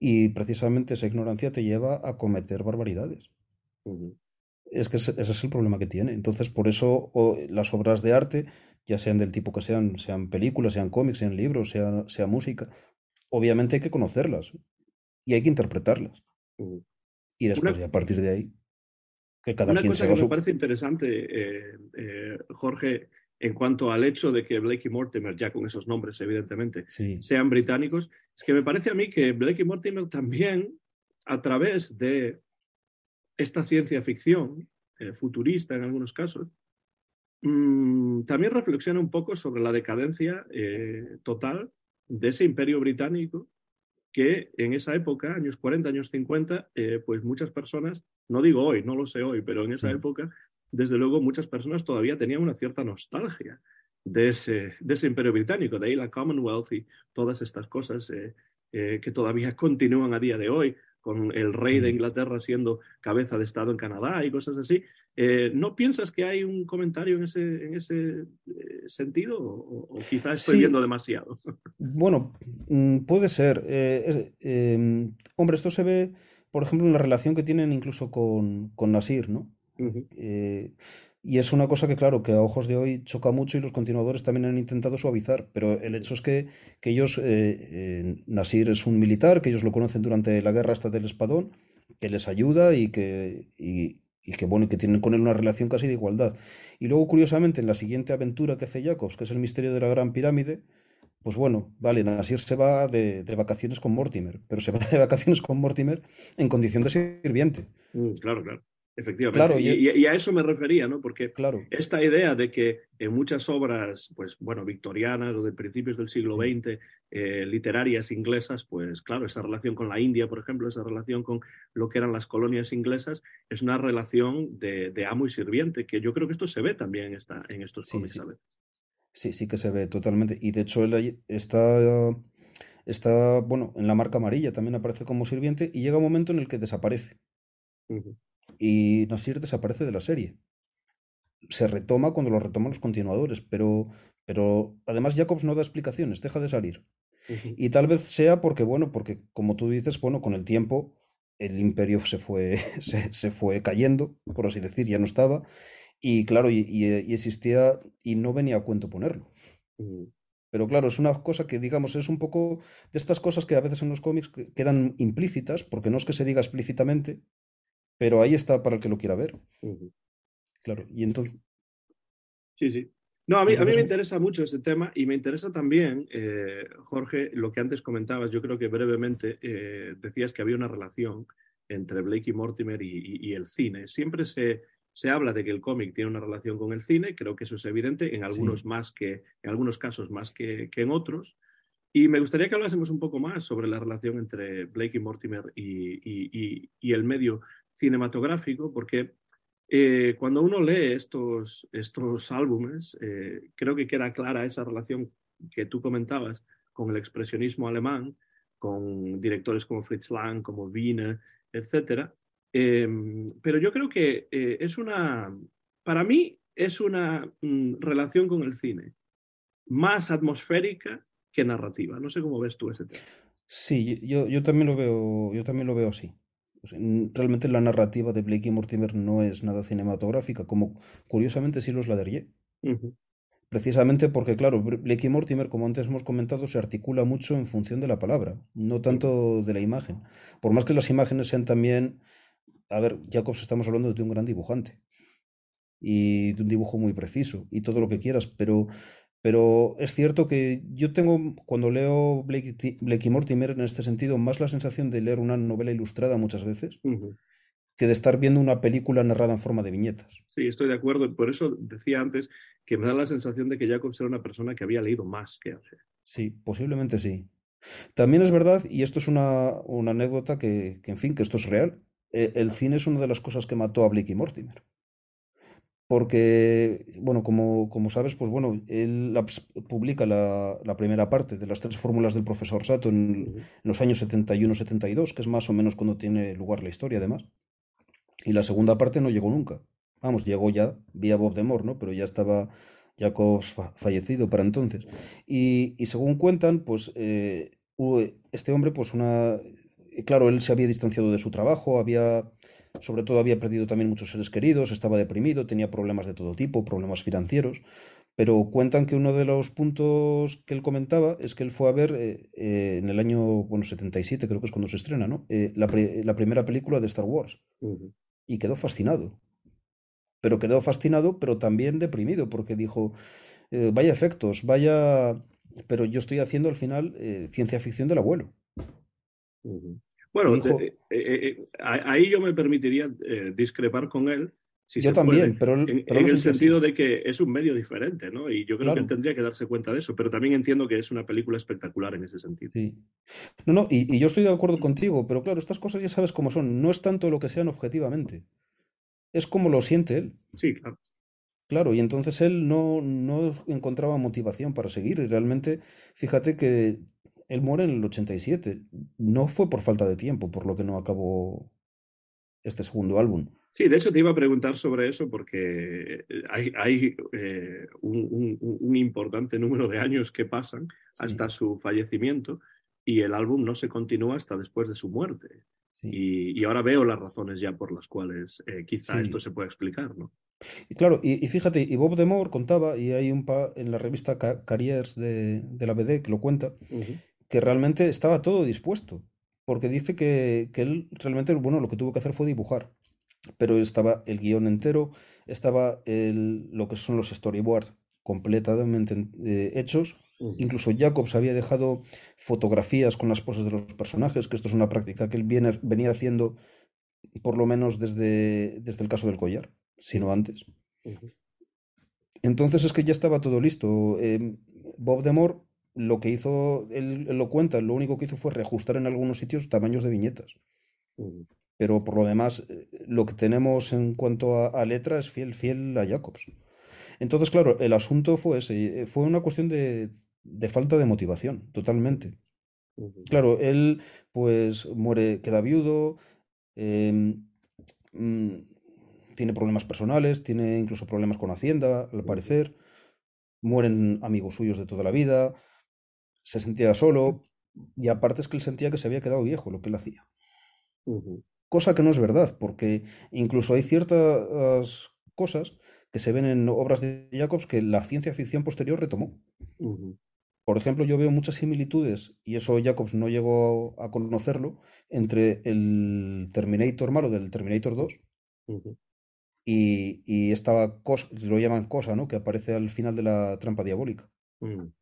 y precisamente esa ignorancia te lleva a cometer barbaridades. Es que ese, ese es el problema que tiene. Entonces, por eso o, las obras de arte, ya sean del tipo que sean, sean películas, sean cómics, sean libros, sea, sea música, obviamente hay que conocerlas y hay que interpretarlas. Y después, Una- y a partir de ahí, que cada Una quien cosa se que me parece interesante, eh, eh, Jorge, en cuanto al hecho de que Blake y Mortimer, ya con esos nombres, evidentemente, Sí, sean británicos, es que me parece a mí que Blake y Mortimer también, a través de esta ciencia ficción, eh, futurista en algunos casos, mm, también reflexiona un poco sobre la decadencia eh, total de ese imperio británico que en esa época, años 40, años 50, eh, pues muchas personas, no digo hoy, no lo sé hoy, pero en esa Sí. época, desde luego muchas personas todavía tenían una cierta nostalgia de ese, de ese imperio británico, de ahí la Commonwealth y todas estas cosas eh, eh, que todavía continúan a día de hoy, con el rey de. Inglaterra siendo cabeza de Estado en Canadá y cosas así. Eh, ¿No piensas que hay un comentario en ese, en ese eh, sentido o, o quizás estoy Sí. viendo demasiado? Bueno, mm, puede ser. eh, em, hombre, esto se ve, por ejemplo, en la relación que tienen incluso con, con Nasir, ¿no? Eh, y es una cosa que, claro, que a ojos de hoy choca mucho y los continuadores también han intentado suavizar, pero el hecho es que, que ellos, eh, eh, Nasir es un militar, que ellos lo conocen durante la guerra hasta del Espadón, que les ayuda y que, y, que, bueno, que tienen con él una relación casi de igualdad. Y luego, curiosamente, en la siguiente aventura que hace Jacobs, que es el misterio de la Gran Pirámide, pues bueno, vale, Nasir se va de, de vacaciones con Mortimer, pero se va de vacaciones con Mortimer en condición de sirviente. Mm, Claro, claro. Efectivamente. Claro, y, y- y- y a eso me refería, ¿no? Porque Claro, esta idea de que en muchas obras, pues bueno, victorianas o de principios del siglo Sí. XX, eh, literarias inglesas, pues claro, esa relación con la India, por ejemplo, esa relación con lo que eran las colonias inglesas, es una relación de, de amo y sirviente, que yo creo que esto se ve también en, esta, en estos Sí, cómics, sí. ¿sabes? Sí, sí que se ve totalmente. Y de hecho él está, está, bueno, en la marca amarilla también aparece como sirviente y llega un momento en el que desaparece. Ujú. Y Nasir desaparece de la serie. Se retoma cuando lo retoman los continuadores, pero, pero además Jacobs no da explicaciones, deja de salir. Y tal vez sea porque, bueno, porque como tú dices, bueno, con el tiempo el imperio se fue, se, se fue cayendo, por así decir, ya no estaba. Y claro, y, y- y existía, y no venía a cuento ponerlo. Pero claro, es una cosa que, digamos, es un poco de estas cosas que a veces en los cómics que- quedan implícitas, porque no es que se diga explícitamente, pero ahí está para el que lo quiera ver. Claro, y entonces, Sí, sí. No, a mí, a mí me interesa mucho ese tema y me interesa también, eh, Jorge, lo que antes comentabas, yo creo que brevemente eh, decías que había una relación entre Blake y Mortimer y, el cine. Siempre se, se, habla de que el cómic tiene una relación con el cine, creo que eso es evidente, en algunos, más que, en algunos casos más que, que, en otros. Y me gustaría que hablásemos un poco más sobre la relación entre Blake y Mortimer y, y el medio cinematográfico, porque eh, cuando uno lee estos, estos álbumes, eh, creo que queda clara esa relación que tú comentabas con el expresionismo alemán, con directores como Fritz Lang, como Wiener, etc. Em, pero yo creo que eh, es una, para mí, es una mm, relación con el cine más atmosférica que narrativa. No sé cómo ves tú ese tema. Sí, yo, yo también lo veo, yo también lo veo así realmente la narrativa de Blake y Mortimer no es nada cinematográfica, como curiosamente sí lo es la de Precisamente porque, claro, Blake y Mortimer, como antes hemos comentado, se articula mucho en función de la palabra, no tanto de la imagen. Por más que las imágenes sean también. A ver, Jacobs, estamos hablando de un gran dibujante y de un dibujo muy preciso y todo lo que quieras, pero pero es cierto que yo tengo, cuando leo Blake, y Mortimer, en este sentido, más la sensación de leer una novela ilustrada muchas veces que de estar viendo una película narrada en forma de viñetas. Sí, estoy de acuerdo. Por eso decía antes que me da la sensación de que Jacobs era una persona que había leído más que hace. Sí, posiblemente sí. También es verdad, y esto es una, anécdota que, en fin, que esto es real. Eh, el cine es una de las cosas que mató a Blake y Mortimer porque, bueno, como, como, sabes, pues bueno, él publica la, la, primera parte de las tres fórmulas del profesor Sato en, los años 71-72, que es más o menos cuando tiene lugar la historia, además. Y la segunda parte no llegó nunca. Vamos, llegó ya vía Bob Demore, ¿no? Pero ya estaba Jacobs fallecido para entonces. Y, y según cuentan, pues eh, este hombre, pues una... Claro, él se había distanciado de su trabajo, había sobre todo había perdido también muchos seres queridos, estaba deprimido, tenía problemas de todo tipo, problemas financieros, pero cuentan que uno de los puntos que él comentaba es que él fue a ver eh, eh, en el año bueno, 77, creo que es cuando se estrena, ¿no? Eh, la, primera película de Star Wars y quedó fascinado. Pero quedó fascinado, pero también deprimido, porque dijo, vaya efectos, vaya... Pero yo estoy haciendo al final ciencia ficción del abuelo. Bueno, eh, eh, eh, ahí yo me permitiría discrepar con él. Si yo también, pero, en, el sentido de que es un medio diferente, ¿no? Y yo creo que él tendría que darse cuenta de eso, pero también entiendo que es una película espectacular en ese sentido. Sí. No, no, y, yo estoy de acuerdo contigo, pero claro, estas cosas ya sabes cómo son. No es tanto lo que sean objetivamente, es como lo siente él. Sí, claro. Claro, y entonces él no, no encontraba motivación para seguir. Y realmente, fíjate que él muere en el 87. No fue por falta de tiempo, por lo que no acabó este segundo álbum. Sí, de hecho te iba a preguntar sobre eso porque hay, hay eh, un, importante número de años que pasan hasta su fallecimiento y el álbum no se continúa hasta después de su muerte. Y, ahora veo las razones ya por las cuales eh, quizá esto se pueda explicar, ¿no? Y claro, y, fíjate, y Bob Demore contaba, y hay un pa en la revista Carriers de, de la BD que lo cuenta, que realmente estaba todo dispuesto, porque dice que, él realmente, bueno, lo que tuvo que hacer fue dibujar, pero estaba el guion entero, estaba el, lo que son los storyboards completamente eh, hechos, Incluso Jacobs había dejado fotografías con las poses de los personajes, que esto es una práctica que él viene, venía haciendo por lo menos desde, desde el caso del collar, sino antes. Entonces es que ya estaba todo listo. Eh, Bob Demore lo que hizo, él, lo cuenta, lo único que hizo fue reajustar en algunos sitios tamaños de viñetas. Pero por lo demás, eh, lo que tenemos en cuanto a, letra es fiel, fiel a Jacobs. Entonces, claro, el asunto fue ese, eh, fue una cuestión de, falta de motivación, totalmente. Claro, él pues muere, queda viudo, em, mm, tiene problemas personales, tiene incluso problemas con Hacienda, al parecer, mueren amigos suyos de toda la vida, se sentía solo y aparte es que él sentía que se había quedado viejo lo que él hacía. Cosa que no es verdad, porque incluso hay ciertas cosas que se ven en obras de Jacobs que la ciencia ficción posterior retomó. Por ejemplo, yo veo muchas similitudes, y eso Jacobs no llegó a conocerlo, entre el Terminator malo del Terminator 2 y, y esta cosa, lo llaman cosa, ¿no? Que aparece al final de la trampa diabólica. Mm.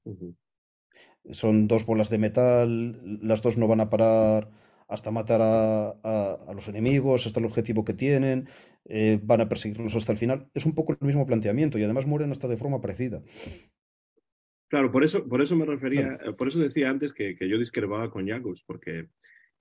Son dos bolas de metal, las dos no van a parar hasta matar a, a- a los enemigos, hasta el objetivo que tienen, eh, van a perseguirlos hasta el final. Es un poco el mismo planteamiento y además mueren hasta de forma parecida. Claro, por eso, por eso me refería, Claro. por eso decía antes que, que yo discrepaba con Jacobs, porque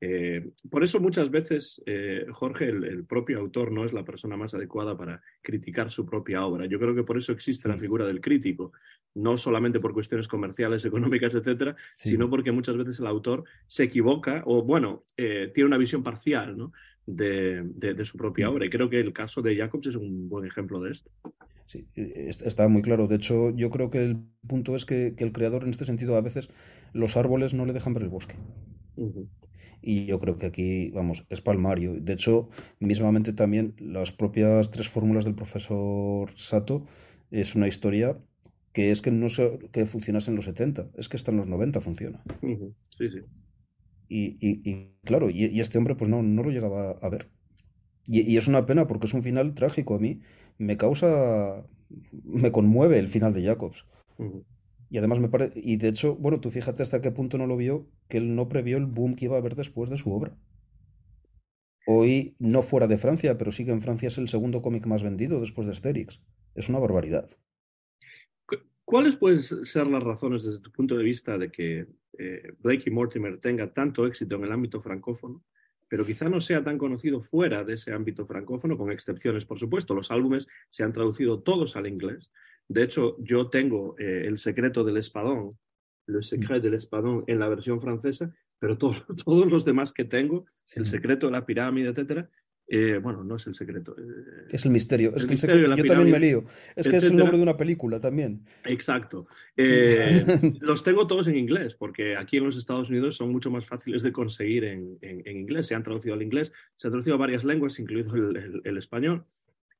eh, por eso muchas veces eh, Jorge, el, el propio autor, no es la persona más adecuada para criticar su propia obra. Yo creo que por eso existe la Sí. figura del crítico, no solamente por cuestiones comerciales, económicas, etcétera, Sí. sino porque muchas veces el autor se equivoca o, bueno, eh, tiene una visión parcial ¿no? de, de- de su propia Mm. obra. Y creo que el caso de Jacobs es un buen ejemplo de esto. Sí, est- está muy claro. De hecho, yo creo que el punto es que, que el creador en este sentido a veces los árboles no le dejan ver el bosque. Y yo creo que aquí, vamos, es palmario. De hecho, mismamente también las propias tres fórmulas del profesor Sato es una historia que es que no se, que funcionase en los 70, es que hasta en los 90 funciona. Sí, sí. Y, y- y, claro, y, y este hombre pues no, no lo llegaba a ver. Y, es una pena porque es un final trágico. A mí me causa, me conmueve el final de Jacobs. Ujú. Y además me parece, y de hecho, bueno, tú fíjate hasta qué punto no lo vio, que él no previó el boom que iba a haber después de su obra. Hoy, no fuera de Francia, pero sí que en Francia es el segundo cómic más vendido después de Asterix. Es una barbaridad. Cu- ¿Cuáles pueden ser las razones desde tu punto de vista de que eh, Blake y Mortimer tenga tanto éxito en el ámbito francófono, pero quizá no sea tan conocido fuera de ese ámbito francófono, con excepciones, por supuesto? Los álbumes se han traducido todos al inglés. De hecho, yo tengo eh, El secreto del espadón, Le secret del espadón, en la versión francesa, pero todos, todos los demás que tengo, El secreto de la pirámide, etcétera, eh, bueno, no es el secreto. eh, Es el misterio. Es que el misterio secreto- yo también me lío. Es que es el nombre de una película también. Exacto. Eh, los tengo todos en inglés, porque aquí en los Estados Unidos son mucho más fáciles de conseguir en, en- en inglés. Se han traducido al inglés, se han traducido a varias lenguas, incluido el, el- el español.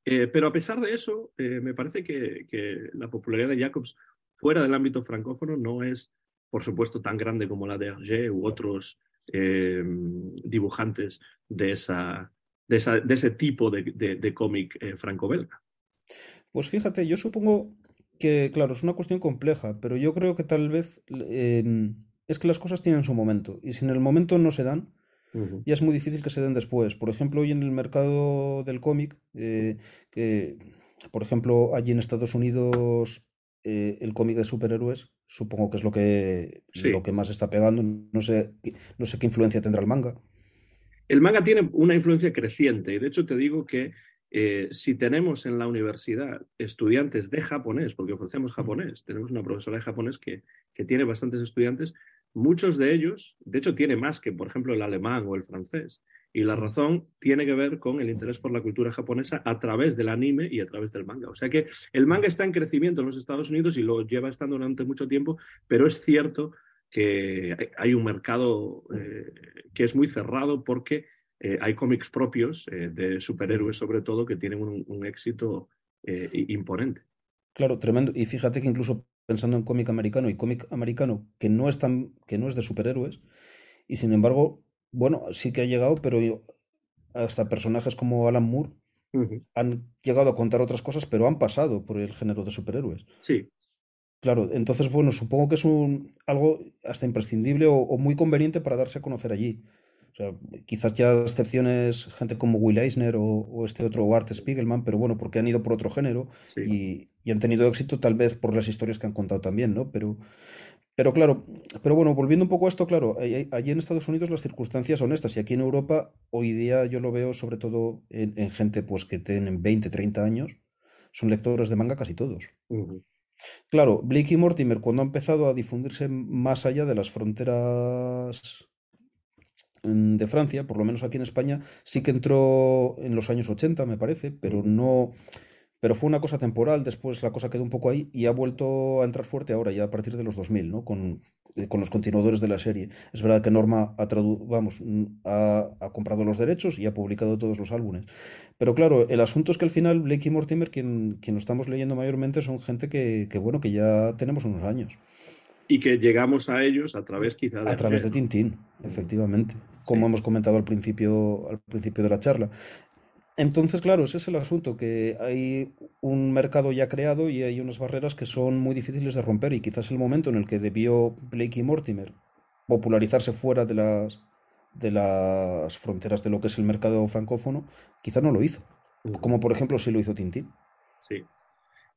Eh, pero a pesar de eso, eh, me parece que, la popularidad de Jacobs fuera del ámbito francófono no es, por supuesto, tan grande como la de Hergé u otros eh, dibujantes de, esa, de, esa- de ese tipo de, de- cómic franco-belga. Pues fíjate, yo supongo que, claro, es una cuestión compleja, pero yo creo que tal vez es que las cosas tienen su momento y si en el momento no se dan, Ya es muy difícil que se den después. Por ejemplo, hoy en el mercado del cómic, eh, que, por ejemplo, allí en Estados Unidos, eh, el cómic de superhéroes, supongo que es lo que, Sí. lo que más está pegando. No sé, qué- no sé qué influencia tendrá el manga. El manga tiene una influencia creciente y de hecho te digo que eh, si tenemos en la universidad estudiantes de japonés, porque ofrecemos japonés, tenemos una profesora de japonés que, que tiene bastantes estudiantes, muchos de ellos, de hecho tiene más que por ejemplo el alemán o el francés, y la razón tiene que ver con el interés por la cultura japonesa a través del anime y a través del manga. O sea que el manga está en crecimiento en los Estados Unidos y lo lleva estando durante mucho tiempo, pero es cierto que hay- un mercado eh, que es muy cerrado porque eh, hay cómics propios eh, de superhéroes, sobre todo, que tienen un, un éxito imponente. Claro, tremendo. Y fíjate que incluso pensando en cómic americano y cómic americano que no es tan, que no es de superhéroes, y sin embargo, bueno, sí que ha llegado, pero hasta personajes como Alan Moore han llegado a contar otras cosas, pero han pasado por el género de superhéroes. Sí, Claro, entonces, bueno, supongo que es un, algo hasta imprescindible o, o muy conveniente para darse a conocer allí. O sea, quizás ya excepciones, gente como Will Eisner o, o este otro Art Spiegelman, pero bueno, porque han ido por otro género sí. Y, han tenido éxito tal vez por las historias que han contado también, ¿no? Pero, pero claro, pero bueno, volviendo un poco a esto, claro, allí en Estados Unidos las circunstancias son estas y aquí en Europa hoy día yo lo veo sobre todo en, en gente pues que tienen 20, 30 años, son lectores de manga casi todos. Claro, Blake y Mortimer, cuando ha empezado a difundirse más allá de las fronteras mm, de Francia, por lo menos aquí en España, sí que entró en los años 80, me parece, pero no, pero fue una cosa temporal, después la cosa quedó un poco ahí y ha vuelto a entrar fuerte ahora, ya a partir de los 2000, ¿no? Con, eh, con los continuadores de la serie. Es verdad que Norma ha, vamos, mm, ha, ha comprado los derechos y ha publicado todos los álbumes. Pero claro, el asunto es que al final Blake y Mortimer, quien, quien lo estamos leyendo mayormente, son gente que, que, bueno, que ya tenemos unos años. Y que llegamos a ellos a través quizá de... A través de. Tintín, efectivamente. Como hemos comentado al principio, al principio de la charla. Entonces, claro, ese es el asunto, que hay un mercado ya creado y hay unas barreras que son muy difíciles de romper y quizás el momento en el que debió Blake y Mortimer popularizarse fuera de las, de las fronteras de lo que es el mercado francófono, quizás no lo hizo. Como por ejemplo si lo hizo Tintín. Sí.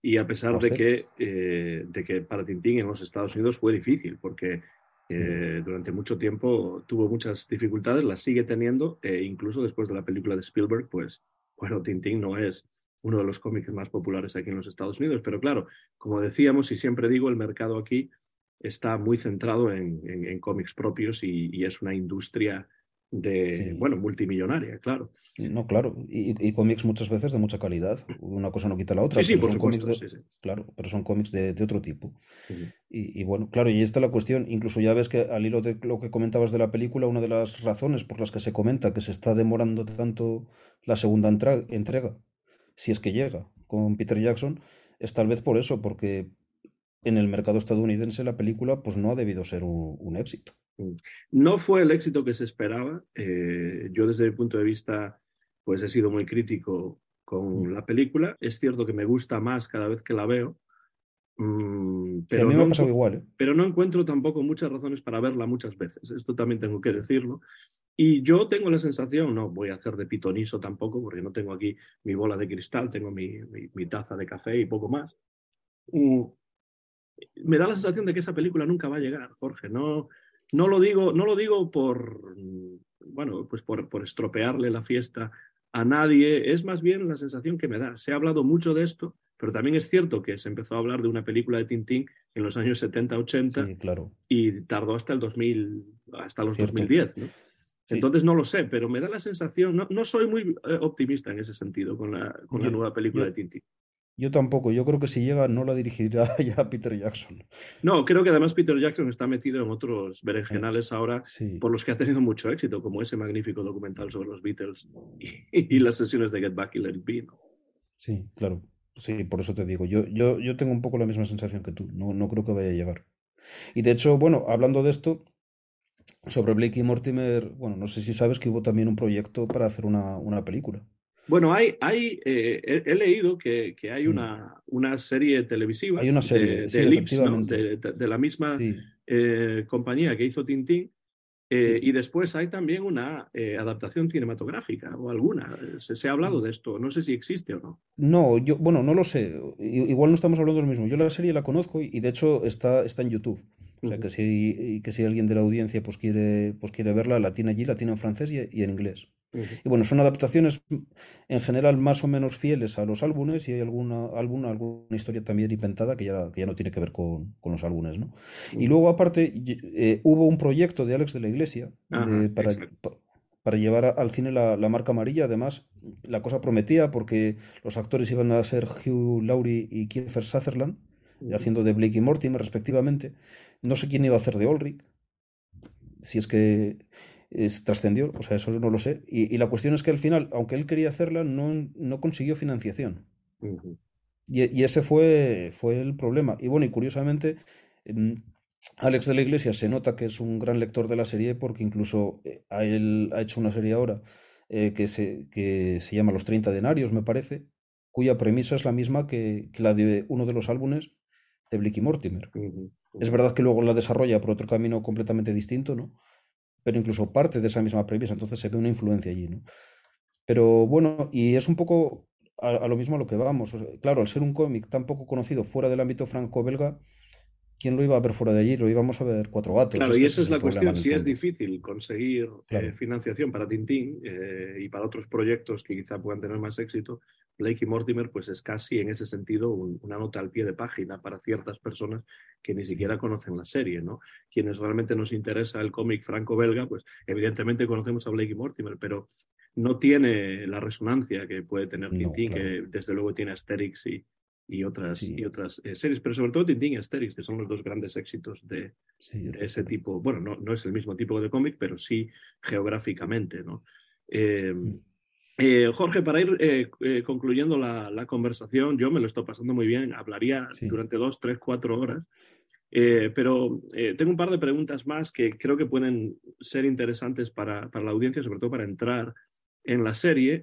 Y a pesar de que, eh, de que para Tintín en los Estados Unidos fue difícil, porque durante mucho tiempo tuvo muchas dificultades, las sigue teniendo, e incluso después de la película de Spielberg, pues, bueno, Tintín no es uno de los cómics más populares aquí en los Estados Unidos, pero claro, como decíamos y siempre digo, el mercado aquí está muy centrado en, cómics propios y, es una industria de, bueno, multimillonaria, claro. No, claro, y, cómics muchas veces de mucha calidad, una cosa no quita la otra. Sí, sí, por supuesto, Claro, pero son cómics de, otro tipo. y, bueno, claro, y esta es la cuestión, incluso ya ves que al hilo de lo que comentabas de la película, una de las razones por las que se comenta que se está demorando tanto la segunda entrega, si es que llega, con Peter Jackson, es tal vez por eso, porque en el mercado estadounidense la película pues no ha debido ser un éxito. Mm. No fue el éxito que se esperaba. Eh, yo desde mi punto de vista, pues he sido muy crítico con mm. la película. Es cierto que me gusta más cada vez que la veo. Mm, pero, no, igual, ¿eh? pero no encuentro tampoco muchas razones para verla muchas veces. Esto también tengo que decirlo. Y yo tengo la sensación, no voy a hacer de pitoniso tampoco, porque no tengo aquí mi bola de cristal, tengo mi, mi taza de café y poco más. Me da la sensación de que esa película nunca va a llegar, Jorge. No, no lo digo, no lo digo por, bueno, pues por, por estropearle la fiesta a nadie, es más bien la sensación que me da. Se ha hablado mucho de esto, pero también es cierto que se empezó a hablar de una película de Tintín en los años 70, 80 claro. y tardó hasta el 2000, hasta los 2010. Entonces no lo sé, pero me da la sensación, no, no soy muy eh, optimista en ese sentido con la, con la nueva película de Tintín. Yo tampoco, yo creo que si llega no la dirigirá ya Peter Jackson. No, creo que además Peter Jackson está metido en otros berenjenales ahora por los que ha tenido mucho éxito, como ese magnífico documental sobre los Beatles y, las sesiones de Get Back y Let It Be. Sí, claro. Sí, por eso te digo, yo, yo, yo tengo un poco la misma sensación que tú, no, no creo que vaya a llegar. Y de hecho, bueno, hablando de esto, sobre Blake y Mortimer, bueno, no sé si sabes que hubo también un proyecto para hacer una, una película. Bueno, hay, hay eh, he, leído que, que hay una, una, serie televisiva hay una serie, de, de, la misma eh, compañía que hizo Tintín, eh, y después hay también una adaptación cinematográfica o alguna. Se, se, ha hablado de esto, no sé si existe o no. No, yo, bueno, no lo sé. Igual no estamos hablando de lo mismo. Yo la serie la conozco y, de hecho está, está en YouTube. O sea, que si, que si alguien de la audiencia pues quiere, pues quiere verla, la tiene allí, la tiene en francés y en inglés. Y bueno, son adaptaciones en general más o menos fieles a los álbumes y hay alguna, alguna, alguna historia también inventada que ya, que ya no tiene que ver con, con los álbumes, ¿no? Y luego, aparte, eh, hubo un proyecto de Alex de la Iglesia para, para, llevar al cine la, la, marca amarilla. Además, la cosa prometía porque los actores iban a ser Hugh Laurie y Kiefer Sutherland, haciendo de Blake y Mortimer, respectivamente. No sé quién iba a hacer de Ulrich. Si es que trascendió, o sea, eso no lo sé. Y, la cuestión es que al final, aunque él quería hacerla, no, no consiguió financiación. y, ese fue, fue el problema. Y bueno, y curiosamente, Alex de la Iglesia se nota que es un gran lector de la serie porque incluso eh, a él ha hecho una serie ahora eh, que, se, que se llama Los 30 denarios, me parece, cuya premisa es la misma que, la de uno de los álbumes de Blicky Mortimer. Es verdad que luego la desarrolla por otro camino completamente distinto, ¿no? Pero incluso parte de esa misma premisa, entonces se ve una influencia allí, ¿no? Pero bueno, y es un poco a, lo mismo a lo que vamos. claro, al ser un cómic tan poco conocido fuera del ámbito franco-belga, ¿quién lo iba a ver fuera de allí? Lo íbamos a ver cuatro gatos. Claro, y esa es, la cuestión. Si es difícil conseguir eh, financiación para Tintín eh, y para otros proyectos que quizá puedan tener más éxito, Blake y Mortimer, pues es casi en ese sentido una nota al pie de página para ciertas personas que ni siquiera conocen la serie, ¿no? Quienes realmente nos interesa el cómic franco-belga, pues evidentemente conocemos a Blake y Mortimer, pero no tiene la resonancia que puede tener Tintín, que desde luego tiene Asterix y, y otras, y otras eh, series, pero sobre todo Tintín y Asterix, que son los dos grandes éxitos de, ese tipo. Bueno, no, no, es el mismo tipo de cómic, pero sí geográficamente, ¿no? Em, mm. eh, Jorge, para ir eh, concluyendo la, la, conversación, yo me lo estoy pasando muy bien, hablaría durante dos, tres, cuatro horas, pero tengo un par de preguntas más que creo que pueden ser interesantes para, para la audiencia, sobre todo para entrar en la serie.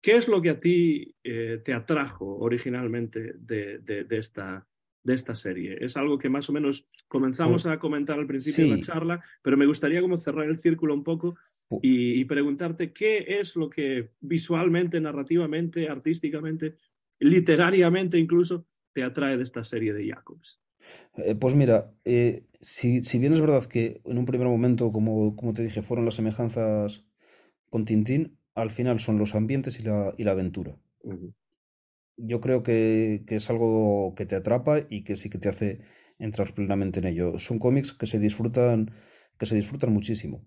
¿Qué es lo que a ti eh, te atrajo originalmente de, esta, de esta serie? Es algo que más o menos comenzamos a comentar al principio de la charla, pero me gustaría como cerrar el círculo un poco y, preguntarte qué es lo que visualmente, narrativamente, artísticamente, literariamente incluso, te atrae de esta serie de Jacobs. Eh, pues mira, eh, si, bien es verdad que en un primer momento, como, como te dije, fueron las semejanzas con Tintín, al final son los ambientes y la, y la aventura. Yo creo que, que, es algo que te atrapa y que sí que te hace entrar plenamente en ello. Son cómics que se disfrutan, que se disfrutan muchísimo.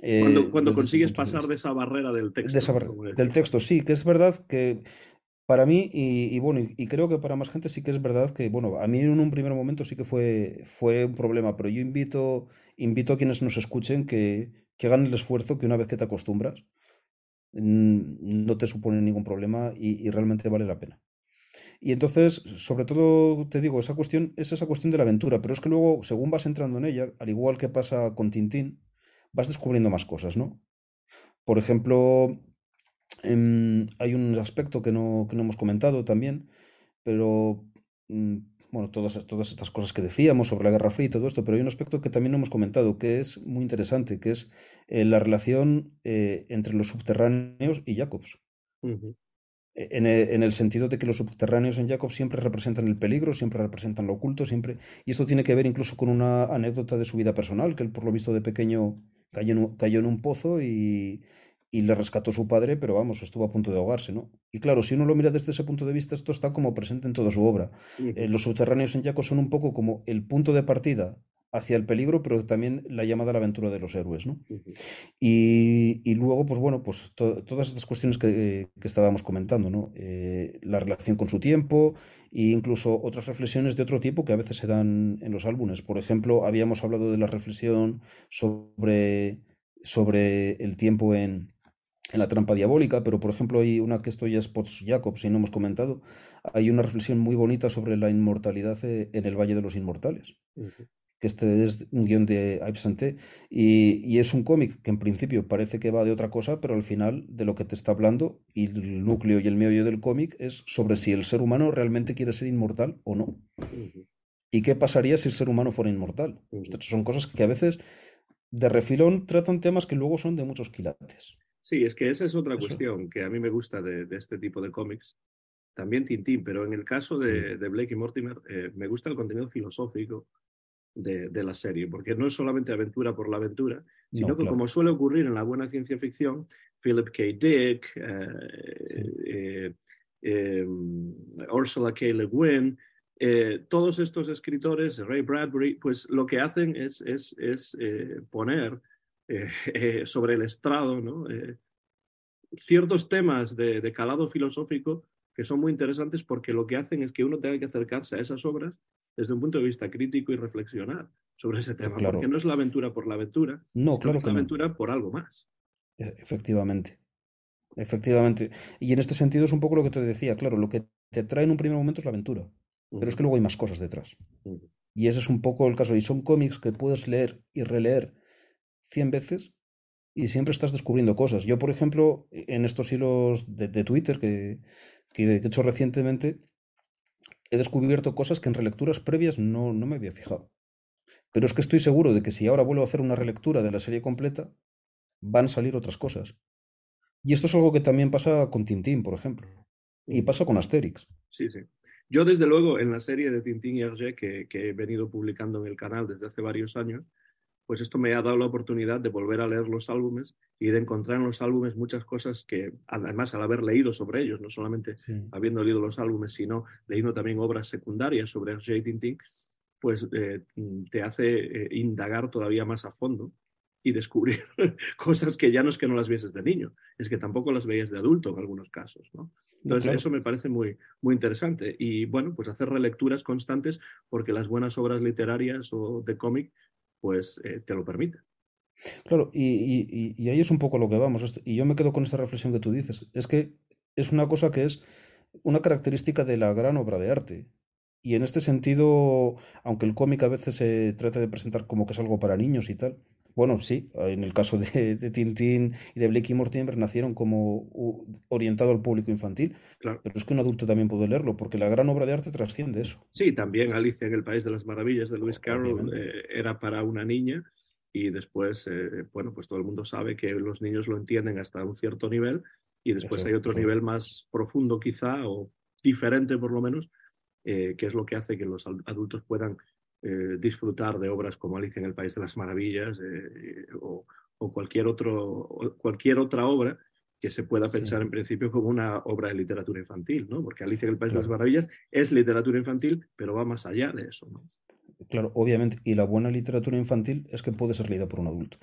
cuando, cuando consigues pasar de, esa barrera del texto. del texto, sí, que es verdad que para mí, y, bueno, y, creo que para más gente sí que es verdad que, bueno, a mí en un primer momento sí que fue, fue un problema, pero yo invito, invito a quienes nos escuchen que, que hagan el esfuerzo que una vez que te acostumbras, no te supone ningún problema y, realmente vale la pena. Y entonces, sobre todo, te digo, esa cuestión es esa cuestión de la aventura, pero es que luego, según vas entrando en ella, al igual que pasa con Tintín, vas descubriendo más cosas, ¿no? Por ejemplo, em, hay un aspecto que no, que no hemos comentado también, pero mm, bueno, todas, todas estas cosas que decíamos sobre la Guerra Fría y todo esto, pero hay un aspecto que también no hemos comentado, que es muy interesante, que es eh, la relación eh, entre los subterráneos y Jacobs. E, en, en, el sentido de que los subterráneos en Jacobs siempre representan el peligro, siempre representan lo oculto, siempre. Y esto tiene que ver incluso con una anécdota de su vida personal, que él por lo visto de pequeño cayó cayó en un pozo y, y le rescató su padre, pero vamos, estuvo a punto de ahogarse, ¿no? Y claro, si uno lo mira desde ese punto de vista, esto está como presente en toda su obra. Eh, los subterráneos en Jaco son un poco como el punto de partida hacia el peligro, pero también la llamada a la aventura de los héroes, ¿no? y, luego, pues bueno, pues todas estas cuestiones que, estábamos comentando, ¿no? Eh, la relación con su tiempo e incluso otras reflexiones de otro tipo que a veces se dan en los álbumes. Por ejemplo, habíamos hablado de la reflexión sobre, sobre el tiempo en, en la trampa diabólica, pero por ejemplo hay una que esto ya es post Jacobs y no hemos comentado, hay una reflexión muy bonita sobre la inmortalidad eh, en el Valle de los Inmortales, que este es un guion de Yves Santé y, y, es un cómic que en principio parece que va de otra cosa, pero al final de lo que te está hablando y el núcleo y el meollo del cómic es sobre si el ser humano realmente quiere ser inmortal o no. ¿Y qué pasaría si el ser humano fuera inmortal? Son cosas que a veces de refilón tratan temas que luego son de muchos quilates. Sí, es que esa es otra cuestión que a mí me gusta de, este tipo de cómics. También Tintín, pero en el caso de, Blake y Mortimer, eh, me gusta el contenido filosófico de, la serie, porque no es solamente aventura por la aventura, sino que como suele ocurrir en la buena ciencia ficción, Philip K. Dick, eh, eh, Ursula K. Le Guin, todos estos escritores, Ray Bradbury, pues lo que hacen es, es, es poner eh, eh, sobre el estrado, ¿no? Eh, ciertos temas de, calado filosófico que son muy interesantes porque lo que hacen es que uno tenga que acercarse a esas obras desde un punto de vista crítico y reflexionar sobre ese tema, porque no es la aventura por la aventura, no, claro es la aventura por algo más. E, efectivamente, efectivamente. Y en este sentido es un poco lo que te decía, claro, lo que te trae en un primer momento es la aventura, pero es que luego hay más cosas detrás. Y ese es un poco el caso. Y son cómics que puedes leer y releer 100 veces y siempre estás descubriendo cosas. Yo, por ejemplo, en estos hilos de, Twitter que, que, he hecho recientemente, he descubierto cosas que en relecturas previas no, no me había fijado. Pero es que estoy seguro de que si ahora vuelvo a hacer una relectura de la serie completa, van a salir otras cosas. Y esto es algo que también pasa con Tintín, por ejemplo. Y pasa con Asterix. Sí, sí. Yo, desde luego, en la serie de Tintín y Hergé, que, que he venido publicando en el canal desde hace varios años, pues esto me ha dado la oportunidad de volver a leer los álbumes y de encontrar en los álbumes muchas cosas que, además, al haber leído sobre ellos, no solamente habiendo leído los álbumes, sino leyendo también obras secundarias sobre Hergé Tintin, pues eh, te hace eh, indagar todavía más a fondo y descubrir cosas que ya no es que no las vieses de niño, es que tampoco las veías de adulto en algunos casos, ¿no? Entonces eso me parece muy, muy interesante y bueno, pues hacer relecturas constantes porque las buenas obras literarias o de cómic pues eh, te lo permite. Claro, y, ahí es un poco lo que vamos. Y yo me quedo con esta reflexión que tú dices. Es que es una cosa que es una característica de la gran obra de arte. Y en este sentido, aunque el cómic a veces se trata de presentar como que es algo para niños y tal, Bueno, sí, en el caso de, de Tintín y de Blake y Mortimer nacieron como orientado al público infantil, Claro. pero es que un adulto también puede leerlo, porque la gran obra de arte trasciende eso. Sí, también Alicia en el País de las Maravillas de Lewis Carroll eh, era para una niña y después, eh, bueno, pues todo el mundo sabe que los niños lo entienden hasta un cierto nivel y después Eso, hay otro eso. nivel más profundo quizá o diferente por lo menos, eh, que es lo que hace que los adultos puedan eh, disfrutar de obras como Alicia en el País de las Maravillas eh, o, o cualquier, otro, o cualquier otra obra que se pueda Sí. pensar en principio como una obra de literatura infantil, ¿no? Porque Alicia en el País de las. Maravillas es literatura infantil, pero va más allá de eso, ¿no? Claro, obviamente, y la buena literatura infantil es que puede ser leída por un adulto.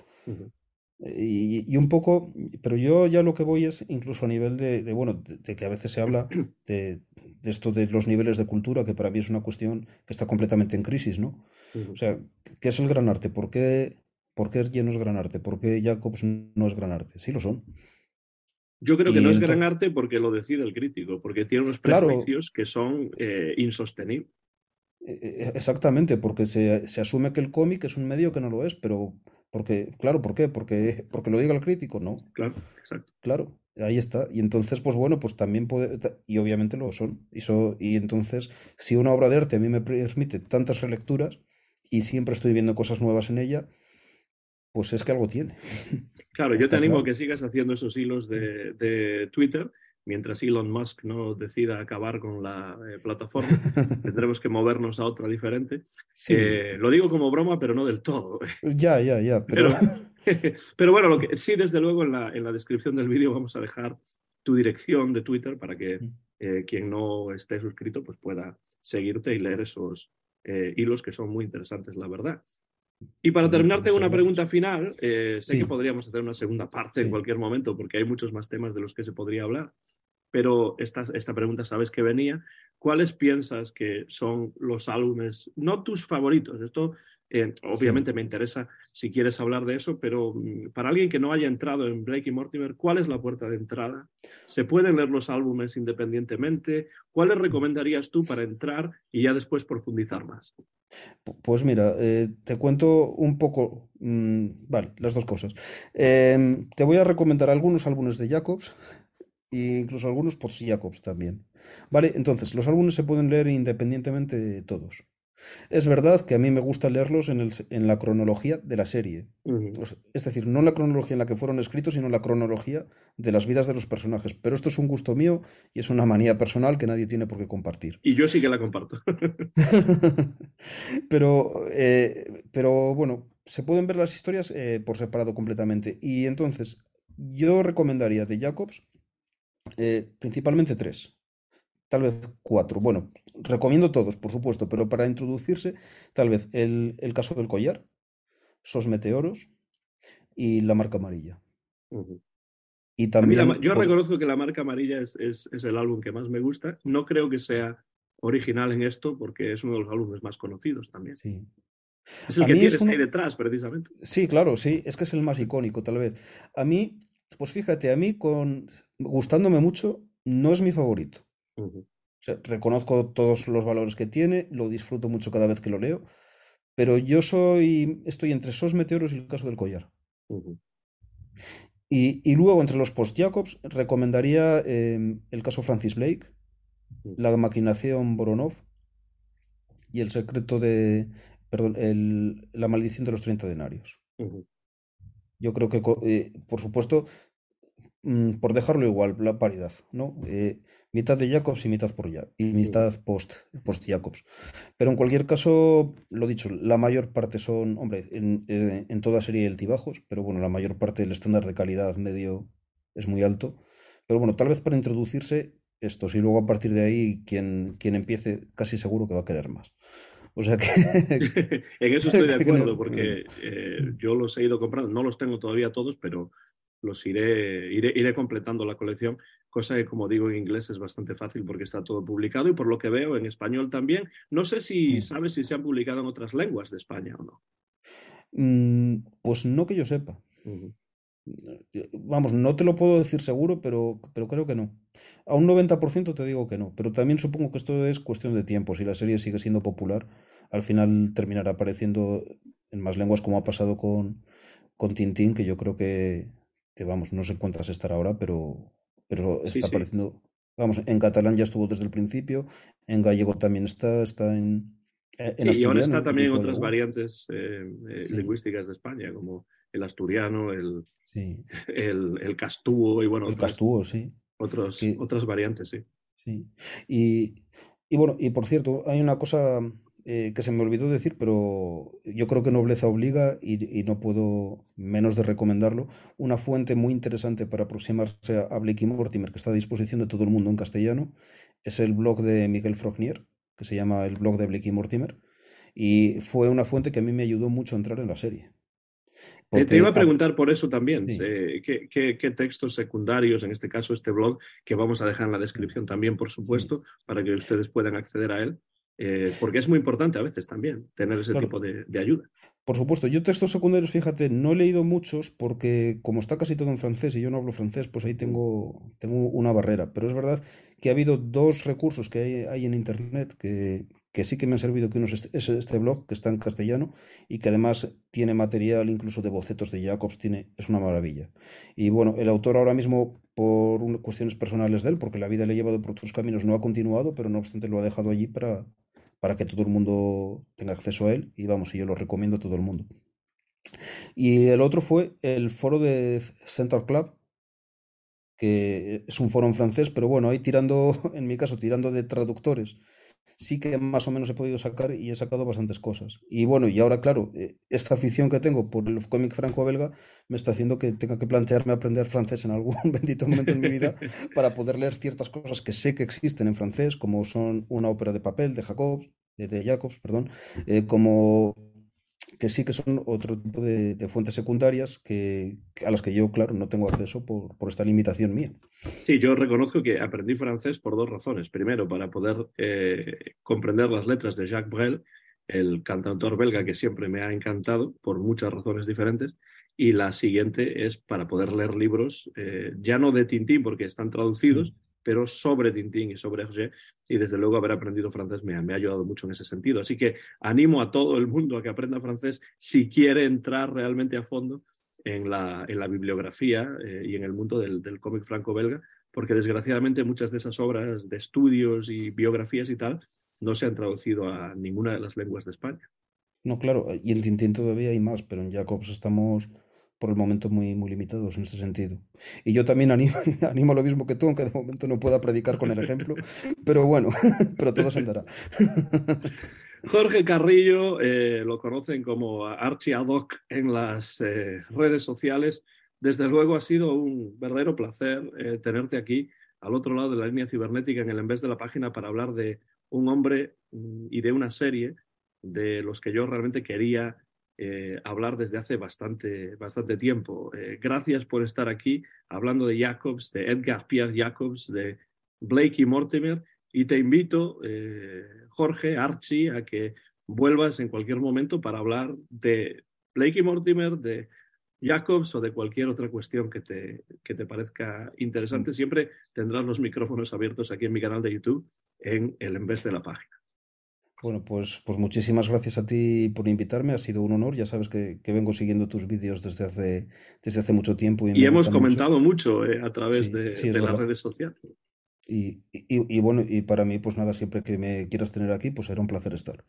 Y, y un poco, pero yo ya lo que voy es incluso a nivel de, de, bueno, de, de que a veces se habla de, de esto de los niveles de cultura, que para mí es una cuestión que está completamente en crisis, ¿no? O sea, ¿qué es el gran arte? ¿Por qué, por qué no es gran arte? ¿Por qué Jacobs no es gran arte? Sí lo son. Yo creo que Y no es gran arte porque lo decide el crítico, porque tiene unos Claro. prejuicios que son eh, insostenibles. Eh, eh, Exactamente, porque se, se asume que el cómic es un medio que no lo es, pero porque, claro, ¿por qué? Porque, porque lo diga el crítico, no. Claro, exacto. Claro, ahí está. Y entonces, pues bueno, pues también puede, y obviamente lo son. Y, so- y entonces, si una obra de arte a mí me permite tantas relecturas y siempre estoy viendo cosas nuevas en ella, pues es que algo tiene. Claro, yo te animo claro. a que sigas haciendo esos hilos de, de Twitter mientras Elon Musk no decida acabar con la eh, plataforma. Tendremos que movernos a otra diferente. Sí, Eh, lo digo como broma, pero no del todo. ya, ya, ya, pero Pero, pero bueno, lo que sí, desde luego, en la, en la descripción del vídeo vamos a dejar tu dirección de Twitter para que eh, quien no esté suscrito pues pueda seguirte y leer esos hilos que son muy interesantes, la verdad. Y para terminarte muchas una pregunta final, eh, sé Sí. que podríamos hacer una segunda parte en cualquier momento porque hay muchos más temas de los que se podría hablar, pero esta, esta pregunta sabes que venía. ¿Cuáles piensas que son los álbumes, no tus favoritos? Esto eh, obviamente me interesa si quieres hablar de eso, pero mm, para alguien que no haya entrado en Blake y Mortimer, ¿cuál es la puerta de entrada? ¿Se pueden leer los álbumes independientemente? ¿Cuáles recomendarías tú para entrar y ya después profundizar más? Pu- Pues mira, eh, te cuento un poco, mm, vale, las dos cosas. Em, te voy a recomendar algunos álbumes de Jacobs e incluso algunos post Jacobs también. Vale, entonces, los álbumes se pueden leer independientemente de todos. Es verdad que a mí me gusta leerlos en el s- en la cronología de la serie. Es decir, no en la cronología en la que fueron escritos, sino en la cronología de las vidas de los personajes. Pero esto es un gusto mío y es una manía personal que nadie tiene por qué compartir. Y yo sí que la comparto. Pero, eh, pero bueno, se pueden ver las historias eh, por separado completamente. Y entonces, yo recomendaría de Jacobs eh, principalmente tres, tal vez cuatro. Bueno, recomiendo todos, por supuesto, pero para introducirse, tal vez el, el caso del collar, Sos Meteoros y la marca amarilla. Y también, la yo reconozco que la marca amarilla es, es- es el álbum que más me gusta. No creo que sea original en esto porque es uno de los álbumes más conocidos también. sí. Es el A que es tienes ahí detrás, precisamente. Sí, claro, sí, es que es el más icónico, tal vez. A mí, pues fíjate, a mí con gustándome mucho, no es mi favorito. O sea, reconozco todos los valores que tiene, lo disfruto mucho cada vez que lo leo, pero yo soy, estoy entre Sos Meteoros y el caso del collar. Y, y luego, entre los post-Jacobs, recomendaría eh, el caso Francis Blake, la maquinación Voronov y el secreto de, perdón, el- la maldición de los 30 denarios. Yo creo que, eh, por supuesto, mm, por dejarlo igual, la paridad, ¿no? Eh, mitad de Jacobs y mitad por ya, y mitad post, post Jacobs. Pero en cualquier caso, lo dicho, la mayor parte son, hombre, en, eh, en toda serie altibajos, pero bueno, la mayor parte del estándar de calidad medio es muy alto. Pero bueno, tal vez para introducirse estos y luego a partir de ahí quien, quien empiece casi seguro que va a querer más. O sea que... en eso estoy de acuerdo porque eh, yo los he ido comprando. No los tengo todavía todos, pero los iré, iré, iré completando la colección, cosa que como digo en inglés es bastante fácil porque está todo publicado y por lo que veo en español también. No sé si Mm. sabes si se han publicado en otras lenguas de España o no. Mm, Pues no que yo sepa. Vamos, no te lo puedo decir seguro, pero, pero creo que no. A un 90% te digo que no, pero también supongo que esto es cuestión de tiempo. Si la serie sigue siendo popular, al final terminará apareciendo en más lenguas como ha pasado con, con Tintín, que yo creo que, que vamos, no sé cuántas estará ahora, pero, pero está apareciendo. Vamos, en catalán ya estuvo desde el principio, en gallego también está, está en. en y ahora está también en otras variantes eh, eh, lingüísticas de España, como el asturiano, el, el, el, castúo y bueno. El castúo, sí. Otros, Otras variantes, sí. Sí. Y, y bueno, y por cierto, hay una cosa eh, que se me olvidó decir, pero yo creo que nobleza obliga y, no puedo menos de recomendarlo. Una fuente muy interesante para aproximarse a Blake y Mortimer, que está a disposición de todo el mundo en castellano, es el blog de Miguel Frognier, que se llama el blog de Blake y Mortimer, y fue una fuente que a mí me ayudó mucho a entrar en la serie. te iba a preguntar por eso también, ¿qué, qué, textos secundarios, en este caso este blog, que vamos a dejar en la descripción también, por supuesto, para que ustedes puedan acceder a él, eh, porque es muy importante a veces también tener ese tipo de, ayuda. Por supuesto, yo textos secundarios, fíjate, no he leído muchos porque como está casi todo en francés y yo no hablo francés, pues ahí tengo, tengo una barrera. Pero es verdad que ha habido dos recursos que hay, en Internet que, que, sí que me han servido, que uno es este, este, blog, que está en castellano y que además tiene material incluso de bocetos de Jacobs, tiene, es una maravilla. Y bueno, el autor ahora mismo, por cuestiones personales de él, porque la vida le ha llevado por otros caminos, no ha continuado, pero no obstante lo ha dejado allí para, para que todo el mundo tenga acceso a él y vamos, yo lo recomiendo a todo el mundo. Y el otro fue el foro de Central Club, que es un foro en francés, pero bueno, ahí tirando, en mi caso, tirando de traductores sí que más o menos he podido sacar y he sacado bastantes cosas. Y bueno, y ahora, claro, eh, esta afición que tengo por el cómic franco-belga me está haciendo que tenga que plantearme aprender francés en algún bendito momento en mi vida para poder leer ciertas cosas que sé que existen en francés, como son una ópera de papel de Jacobs, de, Jacobs, perdón, eh, como que sí que son otro tipo de, fuentes secundarias que, a las que yo, claro, no tengo acceso por, por, esta limitación mía. Sí, yo reconozco que aprendí francés por dos razones. Primero, para poder eh, comprender las letras de Jacques Brel, el cantautor belga que siempre me ha encantado por muchas razones diferentes. Y la siguiente es para poder leer libros, eh, ya no de Tintín porque están traducidos, pero sobre Tintín y sobre Hergé, y desde luego haber aprendido francés me, ha ayudado mucho en ese sentido. Así que animo a todo el mundo a que aprenda francés si quiere entrar realmente a fondo en la, en la bibliografía eh, y en el mundo del, del cómic franco-belga, porque desgraciadamente muchas de esas obras de estudios y biografías y tal no se han traducido a ninguna de las lenguas de España. No, claro, y en Tintín todavía hay más, pero en Jacobs estamos por el momento muy, muy limitados en este sentido. Y yo también animo, animo lo mismo que tú, aunque de momento no pueda predicar con el ejemplo, pero bueno, pero todo se andará. Jorge Carrillo, eh, lo conocen como Archie Adoc en las eh, redes sociales. Desde luego ha sido un verdadero placer eh, tenerte aquí al otro lado de la línea cibernética en el en vez de la página para hablar de un hombre mm, y de una serie de los que yo realmente quería eh, hablar desde hace bastante, bastante tiempo. Eh, gracias por estar aquí hablando de Jacobs, de Edgar Pierre Jacobs, de Blake y Mortimer. Y te invito, eh, Jorge, Archie, a que vuelvas en cualquier momento para hablar de Blake y Mortimer, de Jacobs o de cualquier otra cuestión que te, que te parezca interesante. Mm. Siempre tendrás los micrófonos abiertos aquí en mi canal de YouTube en el en vez de la página. Bueno, pues, pues muchísimas gracias a ti por invitarme, ha sido un honor, ya sabes que, vengo siguiendo tus vídeos desde hace, desde hace mucho tiempo. Y, hemos comentado mucho, eh, a través de, las redes sociales. Y, y, bueno, y para mí, pues nada, siempre que me quieras tener aquí, pues será un placer estar.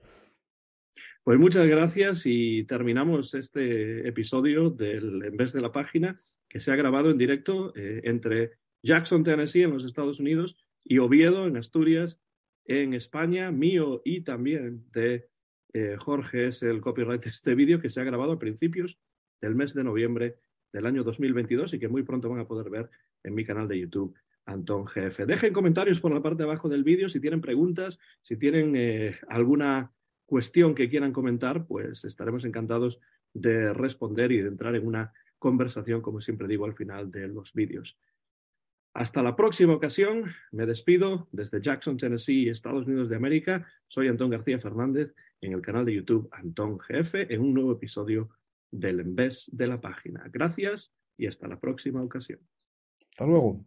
Pues muchas gracias y terminamos este episodio del En vez de la página que se ha grabado en directo eh, entre Jackson, Tennessee, en los Estados Unidos, y Oviedo, en Asturias, en España, mío y también de eh, Jorge es el copyright de este vídeo que se ha grabado a principios del mes de noviembre del año 2022 y que muy pronto van a poder ver en mi canal de YouTube Antón GF. Dejen comentarios por la parte de abajo del vídeo si tienen preguntas, si tienen eh, alguna cuestión que quieran comentar, pues estaremos encantados de responder y de entrar en una conversación, como siempre digo, al final de los vídeos. Hasta la próxima ocasión, me despido desde Jackson, Tennessee, Estados Unidos de América. Soy Antón García Fernández en el canal de YouTube Antón GF en un nuevo episodio del En vez de la página. Gracias y hasta la próxima ocasión. Hasta luego.